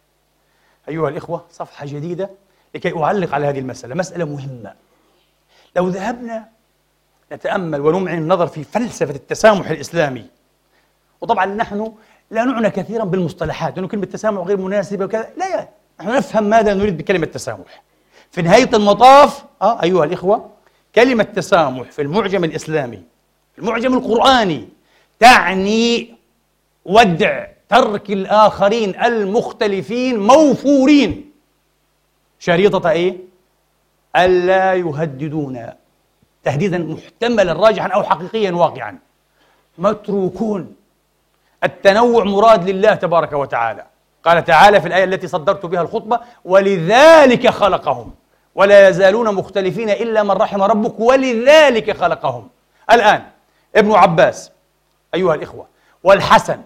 أيها الإخوة صفحة جديدة. لكي أعلق على هذه المسألة. مسألة مهمة. لو ذهبنا نتأمل ونمعن النظر في فلسفة التسامح الإسلامي وطبعا نحن لا نعنى كثيرا بالمصطلحات لأنه كلمة تسامح غير مناسبة وكذا. لا نحن نفهم ماذا نريد بكلمة تسامح. في نهاية المطاف آه أيها الإخوة كلمة تسامح في المعجم الإسلامي المعجم القرآني تعني ودع ترك الآخرين المختلفين موفورين. شريطة إيه؟ ألا يهددونا تهديدا محتملا راجحا أو حقيقيا واقعا. متروكون. التنوع مراد لله تبارك وتعالى. قال تعالى في الآية التي صدرت بها الخطبة ولذلك خلقهم. ولا يزالون مختلفين إلا من رحم ربك ولذلك خلقهم. الآن ابن عباس أيها الإخوة والحسن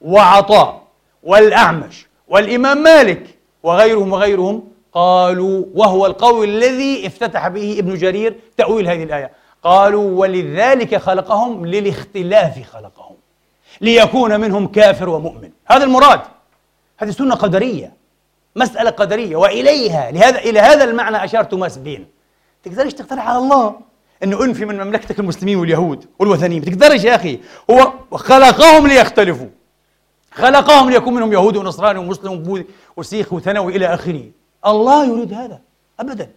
وعطاء والأعمش والإمام مالك وغيرهم وغيرهم قالوا وهو القول الذي افتتح به ابن جرير تأويل هذه الآية. قالوا ولذلك خلقهم للاختلاف خلقهم ليكون منهم كافر ومؤمن. هذا المراد. هذه سنة قدرية مسألة قدرية وإليها لهذا إلى هذا المعنى أشار توماس بين تقدرش تقترح على الله؟ انه أنفي من مملكتك المسلمين واليهود والوثنيين. ما تقدرش يا أخي. هو خلقهم ليختلفوا. خلقهم ليكون منهم يهود ونصراني ومسلم وبوذي وسيخ وثنوي إلى آخره. الله يريد هذا ابدا.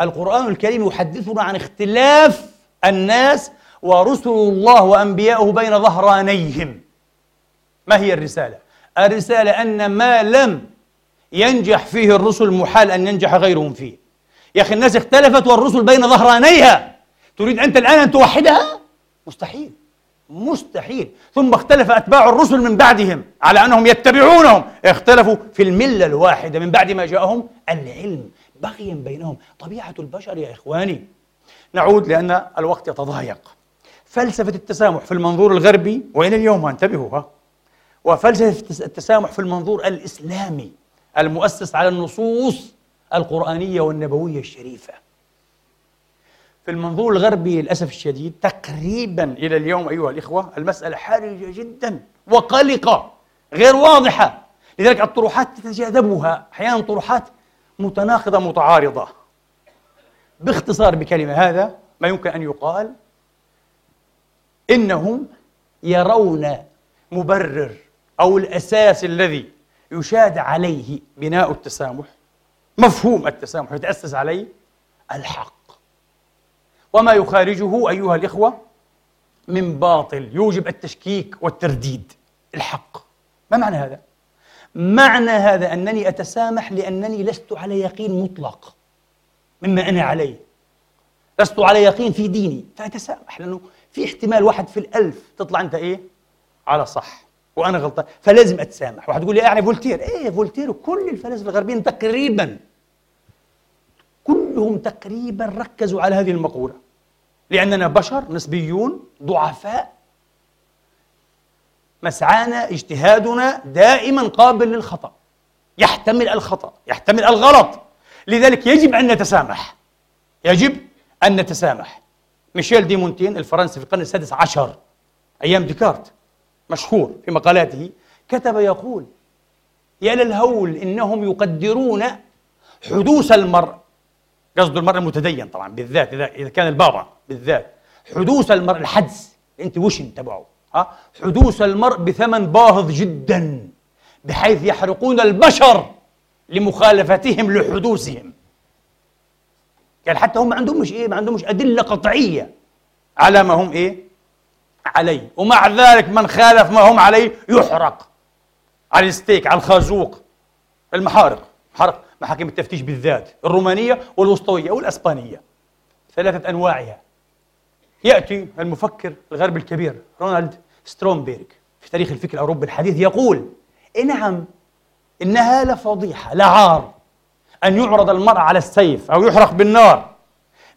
القرآن الكريم يحدثنا عن اختلاف الناس ورسل الله وانبياؤه بين ظهرانيهم. ما هي الرسالة؟ الرسالة أن ما لم ينجح فيه الرسل محال أن ينجح غيرهم فيه. يا أخي الناس اختلفت والرسل بين ظهرانيها. تريد أنت الآن أن توحدها؟ مستحيل. مستحيل. ثم اختلف أتباع الرسل من بعدهم على أنهم يتبعونهم. اختلفوا في الملة الواحدة من بعد ما جاءهم العلم. بغيا بينهم طبيعة البشر يا إخواني. نعود لأن الوقت يتضايق. فلسفة التسامح في المنظور الغربي وإلى اليوم انتبهوا ها. وفلسفة التسامح في المنظور الإسلامي المؤسس على النصوص القرآنية والنبوية الشريفة. في المنظور الغربي للأسف الشديد تقريبا إلى اليوم أيها الإخوة المسألة حرجة جدا وقلقة غير واضحة. لذلك الطروحات تتجاذبها أحيانا طروحات متناقضة متعارضة. باختصار بكلمة هذا ما يمكن أن يقال إنهم يرون مبرر أو الأساس الذي يشاد عليه بناء التسامح مفهوم التسامح يتأسس عليه الحق. وما يخارجه أيها الإخوة من باطل. يوجب التشكيك والترديد. الحق. ما معنى هذا؟ معنى هذا أنني أتسامح لأنني لست على يقين مطلق مما أنا عليه. لست على يقين في ديني. فأتسامح لأنه في احتمال واحد في الألف تطلع أنت إيه؟ على صح. وأنا غلطان. فلازم أتسامح. واحد يقول لي يعني فولتير. إيه فولتير؟ وكل الفلاسفة الغربيين تقريبا كلهم تقريبا ركزوا على هذه المقولة. لأننا بشر نسبيون ضعفاء. مسعانا اجتهادنا دائما قابل للخطأ. يحتمل الخطأ يحتمل الغلط. لذلك يجب أن نتسامح. يجب أن نتسامح. ميشيل ديمونتين الفرنسي في القرن السادس عشر أيام ديكارت مشهور في مقالاته كتب يقول يا للهول إنهم يقدرون حدوث المرء قصده المرء المتدين طبعا بالذات اذا إذا كان البابا بالذات. حدوث المرء الحدس. أنت وش تبعه؟ ها؟ حدوث المرء بثمن باهظ جدا بحيث يحرقون البشر لمخالفتهم لحدوثهم. قال حتى هم ما عندهمش إيه ما عندهمش أدلة قطعية على ما هم إيه؟ عليه. ومع ذلك من خالف ما هم عليه يحرق. على الستيك على الخازوق. المحارق. محارق. محاكم التفتيش بالذات الرومانية والوسطوية والأسبانية ثلاثة أنواعها. يأتي المفكر الغربي الكبير رونالد سترومبيرغ في تاريخ الفكر الأوروبي الحديث يقول نعم إنها لفضيحة لعار أن يعرض المرء على السيف أو يحرق بالنار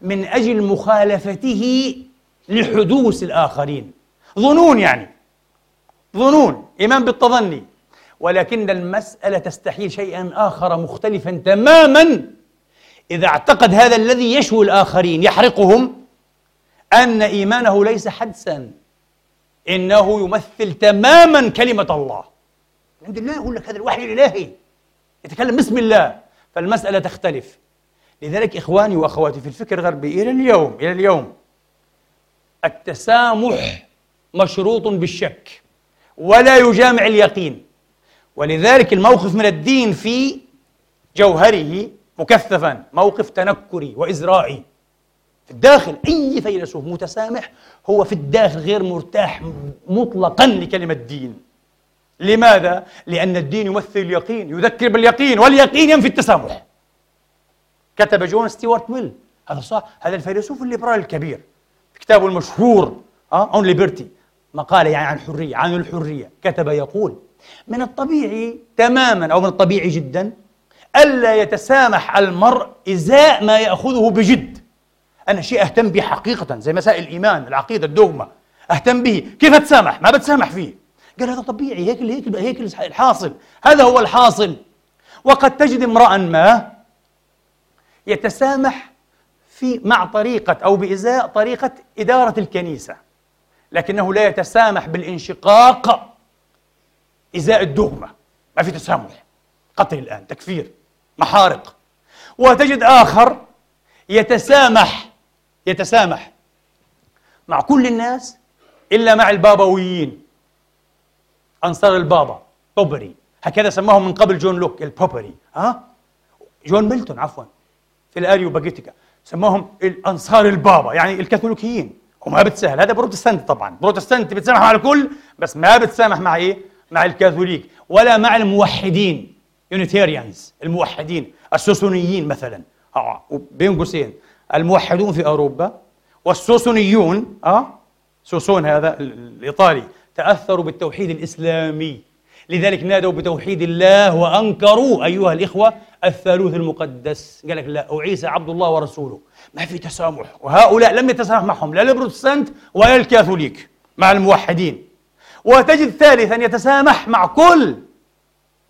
من أجل مخالفته لحدوث الآخرين. ظنون يعني ظنون. إيمان بالتظني. ولكن المسألة تستحيل شيئا آخر مختلفا تماما إذا اعتقد هذا الذي يشوي الآخرين يحرقهم أن إيمانه ليس حدسا إنه يمثل تماما كلمة الله. عند الله يقول لك هذا الوحي الإلهي. يتكلم باسم الله. فالمسألة تختلف. لذلك إخواني وأخواتي في الفكر الغربي إلى اليوم إلى اليوم التسامح مشروط بالشك ولا يجامع اليقين. ولذلك الموقف من الدين في جوهره مكثفا موقف تنكري وإزرائي. في الداخل أي فيلسوف متسامح هو في الداخل غير مرتاح مطلقا لكلمة دين لماذا؟ لأن الدين يمثل اليقين يذكر باليقين واليقين ينفي التسامح. كتب جون ستيوارت ميل. هذا صح هذا الفيلسوف الليبرالي الكبير. في كتابه المشهور On Liberty مقالة يعني عن الحرية عن الحرية. كتب يقول من الطبيعي تماما أو من الطبيعي جدا ألا يتسامح المرء إزاء ما يأخذه بجد. أنا شيء أهتم به حقيقة زي مسائل الإيمان العقيدة الدوغما. أهتم به. كيف أتسامح؟ ما بتسامح فيه. قال هذا طبيعي هيك هيك هيك الحاصل. هذا هو الحاصل. وقد تجد امرأ ما يتسامح في مع طريقة أو بإزاء طريقة إدارة الكنيسة لكنه لا يتسامح بالانشقاق إزاء الدغمة ما في تسامح. قتل الآن. تكفير. محارق. وتجد آخر يتسامح. يتسامح مع كل الناس إلا مع البابويين. أنصار البابا. Popery. هكذا سماهم من قبل جون لوك. ال Popery. ها؟ جون ميلتون عفوا. في ال Areopagitica. سماهم الأنصار البابا. يعني الكاثوليكيين. وما بتسهل. هذا بروتستانت طبعا. بروتستانت بتسامح مع الكل بس ما بتسامح مع إيه؟ مع الكاثوليك ولا مع الموحدين. Unitarians الموحدين السوسونيين مثلا. آه بين قوسين. الموحدون في أوروبا والسوسونيون آه سوسون هذا الإيطالي تأثروا بالتوحيد الإسلامي. لذلك نادوا بتوحيد الله وأنكروا أيها الإخوة الثالوث المقدس. قال لك لا وعيسى عبد الله ورسوله. ما في تسامح. وهؤلاء لم يتسامح معهم لا البروتستانت ولا الكاثوليك مع الموحدين. وتجد ثالثا يتسامح مع كل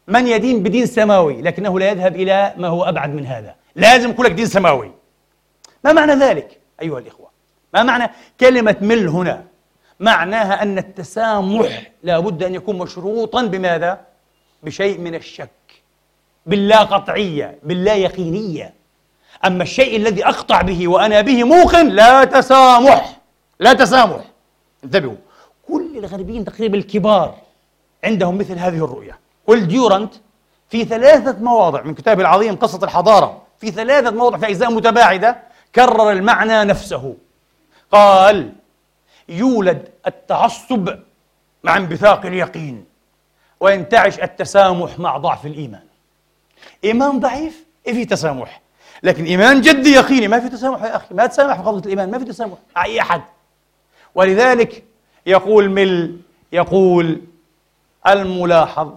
من يدين بدين سماوي لكنه لا يذهب إلى ما هو أبعد من هذا. لازم كلك دين سماوي. ما معنى ذلك؟ أيها الإخوة ما معنى كلمة مل هنا؟ معناها أن التسامح لا بد أن يكون مشروطا بماذا؟ بشيء من الشك باللا قطعية باللا يقينية أما الشيء الذي أقطع به وأنا به موقن لا تسامح لا تسامح. انتبهوا كل الغربيين تقريبا الكبار عندهم مثل هذه الرؤية. والديورانت في ثلاثة مواضع من كتابه العظيم قصة الحضارة. في ثلاثة مواضع في أجزاء متباعدة كرر المعنى نفسه. قال يولد التعصب مع انبثاق اليقين وينتعش التسامح مع ضعف الإيمان. إيمان ضعيف؟ إيه في تسامح. لكن إيمان جدي يقيني. ما في تسامح يا أخي. ما تسامح في قضية الإيمان. ما في تسامح. أي أحد. ولذلك يقول مل يقول الملاحظ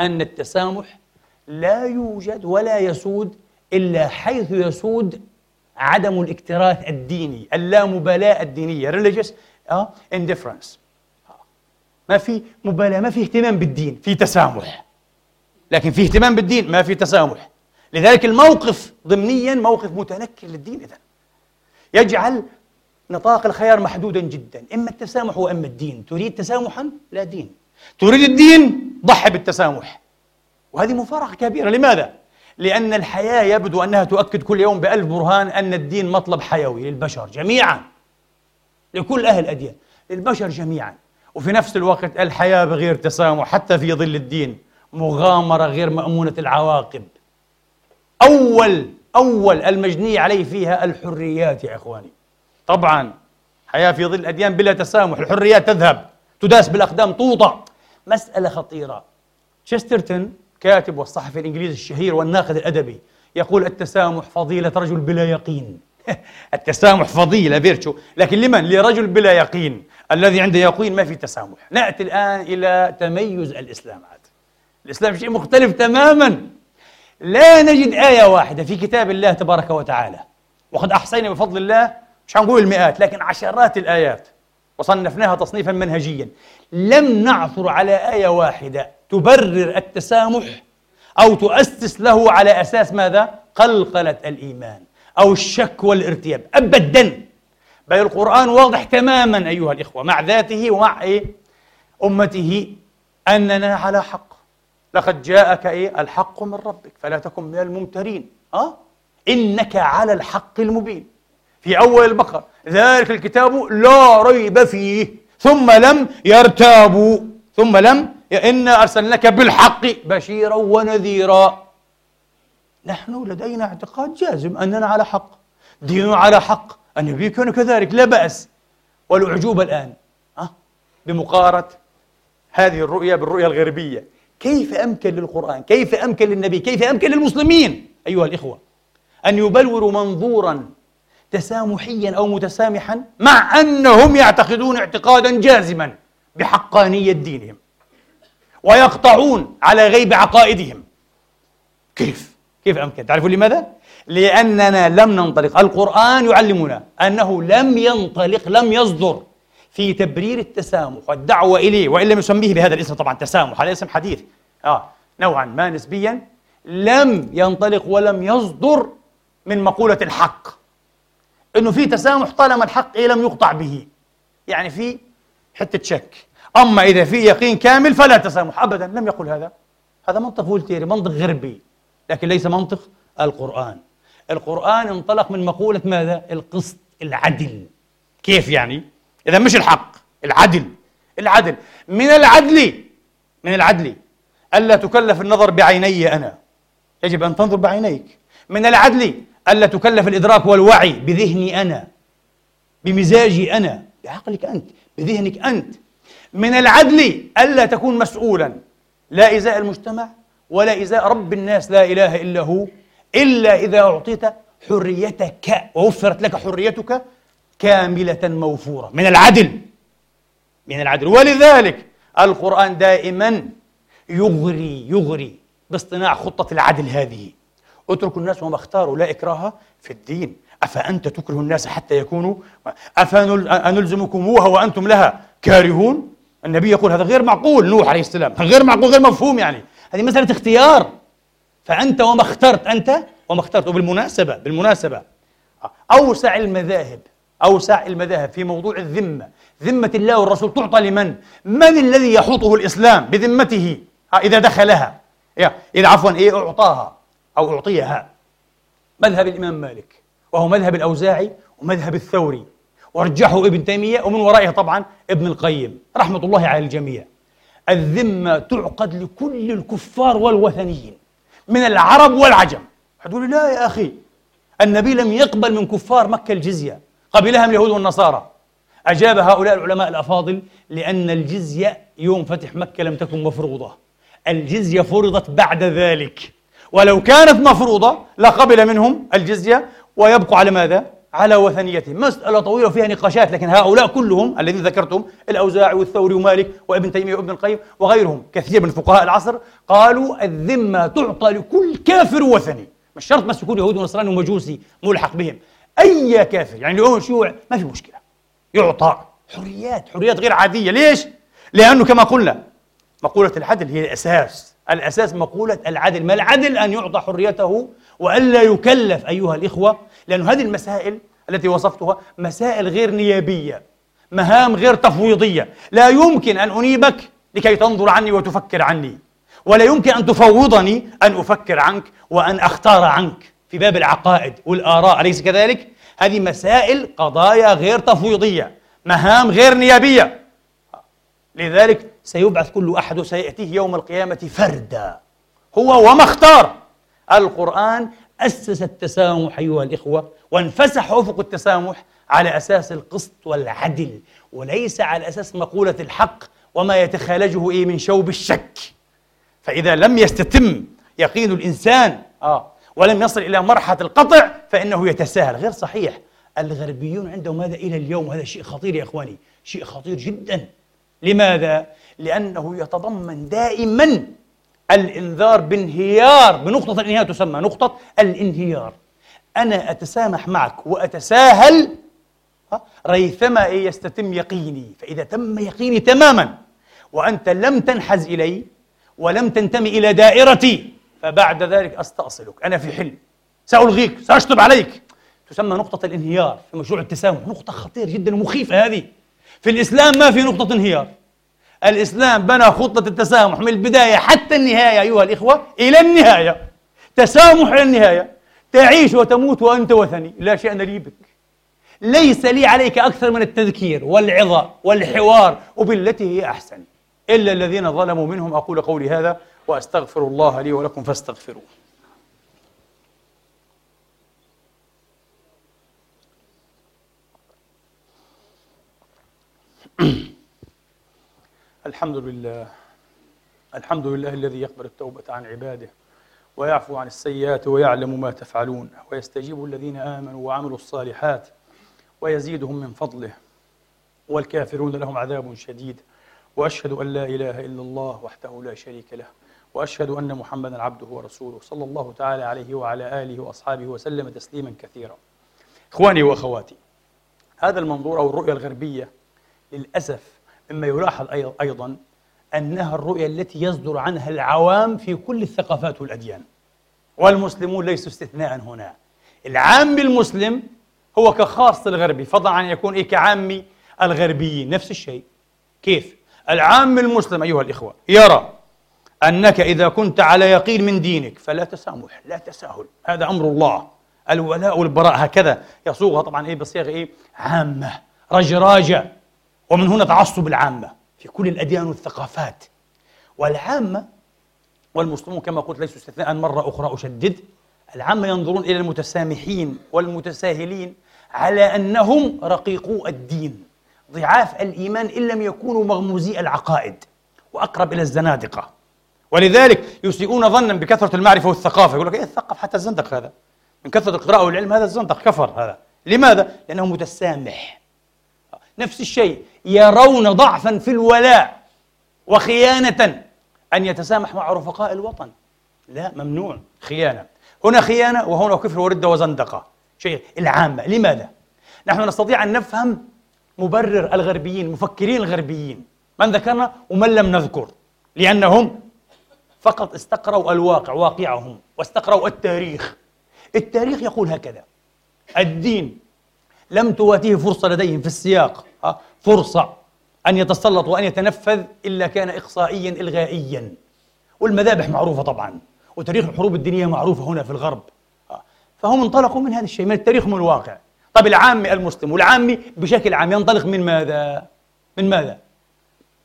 أن التسامح لا يوجد ولا يسود إلا حيث يسود عدم الاكتراث الديني اللامبالاة الدينية religious uh, indifference. ما في مبالاة ما في اهتمام بالدين في تسامح. لكن في اهتمام بالدين ما في تسامح. لذلك الموقف ضمنيا موقف متنكر للدين إذا يجعل نطاق الخيار محدودا جدا. إما التسامح وإما الدين. تريد تسامحا؟ لا دين. تريد الدين؟ ضحي بالتسامح. وهذه مفارقة كبيرة. لماذا؟ لأن الحياة يبدو أنها تؤكد كل يوم بألف برهان أن الدين مطلب حيوي للبشر جميعا. لكل أهل الأديان. للبشر جميعا. وفي نفس الوقت الحياة بغير تسامح. حتى في ظل الدين مغامرة غير مأمونة العواقب. أول أول المجني عليه فيها الحريات يا إخواني. طبعا حياة في ظل الأديان بلا تسامح الحريات تذهب تداس بالأقدام توضع مسألة خطيرة. تشسترتون كاتب والصحفي الإنجليزي الشهير والناقد الأدبي يقول التسامح فضيلة رجل بلا يقين. [laughs] التسامح فضيلة فيرتشو. لكن لمن؟ لرجل بلا يقين. الذي عنده يقين ما في تسامح. نأتي الآن إلى تميز الإسلام. عاد الإسلام شيء مختلف تماما. لا نجد آية واحدة في كتاب الله تبارك وتعالى. وقد أحصينا بفضل الله مش هنقول المئات لكن عشرات الآيات وصنفناها تصنيفا منهجيا لم نعثر على آية واحدة تبرر التسامح أو تؤسس له على أساس ماذا؟ قلقلة الإيمان أو الشك والارتياب أبدا بل القرآن واضح تماما أيها الإخوة مع ذاته ومع إيه؟ أمته أننا على حق لقد جاءك إيه؟ الحق من ربك فلا تكن من الممترين أه؟ إنك على الحق المبين في أول البقرة. ذلك الكتاب لا ريب فيه. ثم لم يرتابوا. ثم لم إنا أرسلناك بالحق بشيرا ونذيرا. نحن لدينا اعتقاد جازم أننا على حق. ديننا على حق. النبي كان كذلك لا بأس. والأعجوبة الآن أه؟ بمقارنة هذه الرؤية بالرؤية الغربية. كيف أمكن للقرآن؟ كيف أمكن للنبي؟ كيف أمكن للمسلمين؟ أيها الإخوة أن يبلوروا منظورا تسامحيا أو متسامحا مع أنهم يعتقدون اعتقادا جازما بحقانية دينهم ويقطعون على غيب عقائدهم كيف؟ كيف أمكن؟ تعرفون لماذا؟ لأننا لم ننطلق القرآن يعلمنا أنه لم ينطلق لم يصدر في تبرير التسامح والدعوة إليه وإن لم يسميه بهذا الاسم طبعا تسامح هذا اسم حديث آه نوعا ما نسبيا لم ينطلق ولم يصدر من مقولة الحق إنه في تسامح طالما الحق إيه لم يقطع به. يعني في حتة شك. أما إذا في يقين كامل فلا تسامح. أبدا لم يقل هذا. هذا منطق فولتيري منطق غربي لكن ليس منطق القرآن. القرآن انطلق من مقولة ماذا؟ القسط العدل. كيف يعني؟ إذا مش الحق العدل. العدل. من العدل من العدل. ألا تكلف النظر بعيني أنا؟ يجب أن تنظر بعينيك. من العدل ألا تكلف الإدراك والوعي بذهني أنا بمزاجي أنا بعقلك أنت بذهنك أنت. من العدل ألا تكون مسؤولا. لا إزاء المجتمع ولا إزاء رب الناس لا إله إلا هو إلا إذا أعطيت حريتك ووفرت لك حريتك كاملة موفورة. من العدل من العدل. ولذلك القرآن دائما يغري يغري باصطناع خطة العدل هذه. اتركوا الناس وما اختاروا لا إكراه في الدين. أفأنت تكره الناس حتى يكونوا أفنلزمكموها وأنتم لها كارهون؟ النبي يقول هذا غير معقول نوح عليه السلام. غير معقول غير مفهوم يعني. هذه مسألة اختيار. فأنت وما اخترت أنت وما اخترت. وبالمناسبة بالمناسبة أوسع المذاهب أوسع المذاهب في موضوع الذمة. ذمة الله والرسول تعطى لمن؟ من الذي يحوطه الإسلام بذمته؟ إذا دخلها. إذا عفوا إيه أعطاها. أو أعطيها مذهب الإمام مالك وهو مذهب الأوزاعي ومذهب الثوري. ورجحه ابن تيمية ومن ورائه طبعا ابن القيم رحمة الله على الجميع. الذمة تعقد لكل الكفار والوثنيين من العرب والعجم. حتقول لا يا أخي. النبي لم يقبل من كفار مكة الجزية قبلها من اليهود والنصارى. أجاب هؤلاء العلماء الأفاضل لأن الجزية يوم فتح مكة لم تكن مفروضة. الجزية فرضت بعد ذلك. ولو كانت مفروضة لقبل منهم الجزية ويبقوا على ماذا؟ على وثنيتهم مسألة طويلة وفيها نقاشات لكن هؤلاء كلهم الذين ذكرتم الأوزاعي والثوري ومالك وابن تيمية وابن القيم وغيرهم كثير من فقهاء العصر قالوا الذمة تعطى لكل كافر وثني. مش شرط بس يكون يهودي ونصراني ومجوسي ملحق بهم. أي كافر يعني لو شيوع ما في مشكلة. يعطى حريات حريات غير عادية. ليش؟ لأنه كما قلنا مقولة العدل هي الأساس. الأساس مقولة العدل. ما العدل أن يعطى حريته وألا يكلف أيها الإخوة؟ لأن هذه المسائل التي وصفتها مسائل غير نيابية مهام غير تفويضية. لا يمكن أن أنيبك لكي تنظر عني وتفكر عني ولا يمكن أن تفوضني أن أفكر عنك وأن أختار عنك في باب العقائد والآراء. أليس كذلك؟ هذه مسائل قضايا غير تفويضية مهام غير نيابية. لذلك سيبعث كل أحد وسيأتيه يوم القيامة فردا. هو وما اختار. القرآن أسس التسامح أيها الإخوة وانفسح أفق التسامح على أساس القسط والعدل وليس على أساس مقولة الحق وما يتخالجه إيه من شوب الشك. فإذا لم يستتم يقين الإنسان آه ولم يصل إلى مرحلة القطع فإنه يتساهل. غير صحيح. الغربيون عندهم هذا إلى اليوم؟ وهذا شيء خطير يا إخواني. شيء خطير جدا. لماذا؟ لأنه يتضمن دائما الإنذار بانهيار بنقطة الإنهيار تسمى نقطة الإنهيار. أنا أتسامح معك وأتساهل ريثما يستتم يقيني. فإذا تم يقيني تماما وأنت لم تنحز إلي ولم تنتمي إلى دائرتي فبعد ذلك أستأصلك. أنا في حل سألغيك سأشطب عليك. تسمى نقطة الإنهيار في مشروع التسامح. نقطة خطيرة جدا ومخيفة هذه. في الإسلام ما في نقطة إنهيار. الإسلام بنى خطة التسامح من البداية حتى النهاية أيها الإخوة إلى النهاية. تسامح إلى النهاية. تعيش وتموت وأنت وثني. لا شأن لي بك ليس لي عليك أكثر من التذكير والعظة والحوار وبالتي هي أحسن. إلا الذين ظلموا منهم. أقول قولي هذا وأستغفر الله لي ولكم فاستغفروه. [clears throat] الحمد لله. الحمد لله الذي يقبل التوبة عن عباده ويعفو عن السيئات ويعلم ما تفعلون ويستجيب الذين آمنوا وعملوا الصالحات ويزيدهم من فضله. والكافرون لهم عذاب شديد. وأشهد أن لا إله إلا الله وحده لا شريك له. وأشهد أن محمدا عبده ورسوله صلى الله تعالى عليه وعلى آله وأصحابه وسلم تسليما كثيرا. إخواني وأخواتي هذا المنظور أو الرؤية الغربية للأسف مما يلاحظ أيضا أنها الرؤيه التي يصدر عنها العوام في كل الثقافات والأديان. والمسلمون ليسوا استثناء هنا. العام المسلم هو كخاص الغربي فضلا عن يكون إيه كعامي الغربيين. نفس الشيء. كيف؟ العام المسلم أيها الإخوة يرى أنك إذا كنت على يقين من دينك فلا تسامح لا تساهل. هذا أمر الله. الولاء والبراء هكذا. يصوغها طبعا إيه بصيغة إيه؟ عامة. رجراجة ومن هنا تعصب العامة في كل الأديان والثقافات. والعامة والمسلمون كما قلت ليسوا استثناء مرة أخرى أشدد العامة ينظرون إلى المتسامحين والمتساهلين على أنهم رقيقو الدين ضعاف الإيمان إن لم يكونوا مغموزي العقائد وأقرب إلى الزنادقة. ولذلك يسيئون ظنا بكثرة المعرفة والثقافة. يقول لك إيه الثقف؟ حتى الزندق هذا. من كثرة القراءة والعلم هذا الزندق كفر هذا. لماذا؟ لأنه متسامح. نفس الشيء يرون ضعفا في الولاء وخيانة أن يتسامح مع رفقاء الوطن. لا ممنوع. خيانة. هنا خيانة وهنا كفر وردة وزندقة. شيء العامة. لماذا؟ نحن نستطيع أن نفهم مبرر الغربيين المفكرين الغربيين. من ذكرنا؟ ومن لم نذكر. لأنهم فقط استقروا الواقع واقعهم واستقروا التاريخ. التاريخ يقول هكذا. الدين لم تواتيه فرصة لديهم في السياق. فرصة أن يتسلط وأن يتنفذ إلا كان إقصائيا إلغائيا. والمذابح معروفة طبعا وتاريخ الحروب الدينية معروفة هنا في الغرب. آه. فهم انطلقوا من هذا الشيء من التاريخ من الواقع. طب العامي المسلم والعامي بشكل عام ينطلق من ماذا؟ من ماذا؟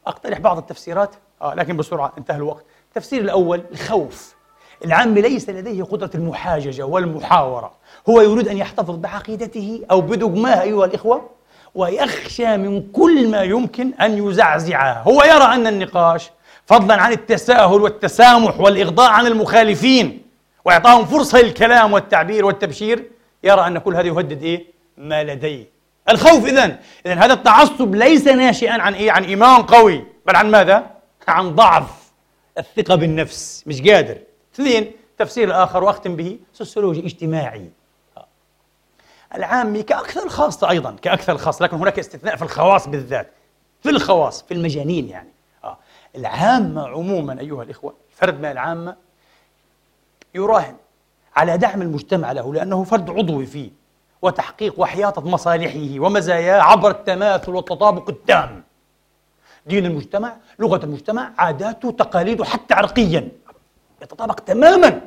أقترح بعض التفسيرات. آه لكن بسرعة انتهى الوقت. التفسير الأول الخوف. العامي ليس لديه قدرة المحاججة والمحاورة. هو يريد أن يحتفظ بعقيدته أو بدغماه أيها الإخوة. ويخشى من كل ما يمكن أن يزعزعه هو يرى أن النقاش فضلا عن التساهل والتسامح والإغضاء عن المخالفين وإعطاهم فرصة للكلام والتعبير والتبشير يرى أن كل هذا يهدد إيه؟ ما لديه الخوف إذن إذن هذا التعصب ليس ناشئا عن إيه؟ عن إيمان قوي بل عن ماذا؟ عن ضعف الثقة بالنفس مش قادر اثنين تفسير الآخر وأختم به سوسيولوجي اجتماعي العامي كأكثر الخاصة أيضا كأكثر الخاصة لكن هناك استثناء في الخواص بالذات في الخواص في المجانين يعني. العامة عموما أيها الإخوة فرد من العامة يراهن على دعم المجتمع له لأنه فرد عضوي فيه وتحقيق وحياطة مصالحه ومزاياه عبر التماثل والتطابق التام. دين المجتمع لغة المجتمع عاداته تقاليده حتى عرقيا يتطابق تماما.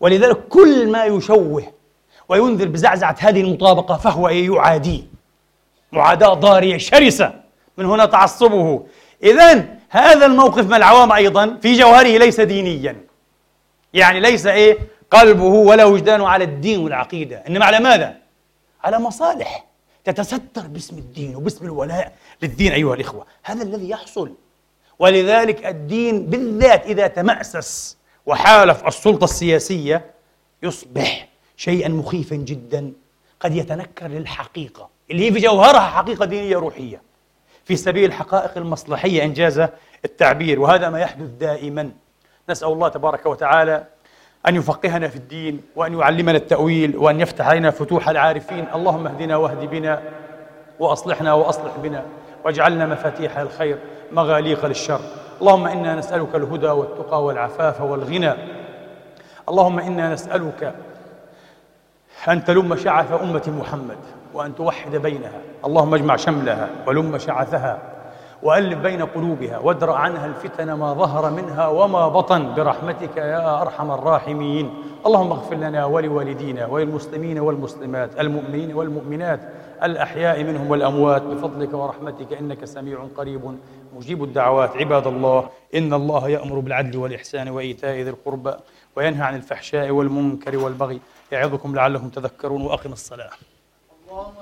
ولذلك كل ما يشوه وينذر بزعزعة هذه المطابقة فهو يعاديه معاداة ضارية شرسة. من هنا تعصبه. إذا هذا الموقف من العوام أيضا في جوهره ليس دينيا. يعني ليس إيه؟ قلبه ولا وجدانه على الدين والعقيدة. إنما على ماذا؟ على مصالح تتستر باسم الدين وباسم الولاء للدين أيها الإخوة. هذا الذي يحصل. ولذلك الدين بالذات إذا تمأسس وحالف السلطة السياسية يصبح شيئا مخيفا جدا قد يتنكر للحقيقة. اللي هي في جوهرها حقيقة دينية روحية. في سبيل الحقائق المصلحية إنجاز التعبير. وهذا ما يحدث دائما. نسأل الله تبارك وتعالى أن يفقهنا في الدين وأن يعلمنا التأويل وأن يفتح علينا فتوح العارفين. اللهم اهدنا واهد بنا وأصلحنا وأصلح بنا واجعلنا مفاتيح الخير مغاليق للشر. اللهم إنا نسألك الهدى والتقى والعفاف والغنى. اللهم إنا نسألك أن تلم شعث أمة محمد وأن توحد بينها. اللهم اجمع شملها ولم شعثها وألف بين قلوبها وادرأ عنها الفتن ما ظهر منها وما بطن برحمتك يا أرحم الراحمين. اللهم اغفر لنا ولوالدينا وللمسلمين والمسلمات المؤمنين والمؤمنات الأحياء منهم والأموات بفضلك ورحمتك إنك سميع قريب مجيب الدعوات. عباد الله إن الله يأمر بالعدل والإحسان وإيتاء ذي القربى وينهى عن الفحشاء والمنكر والبغي. يعظكم لعلكم تذكرون وأقم الصلاة. اللهم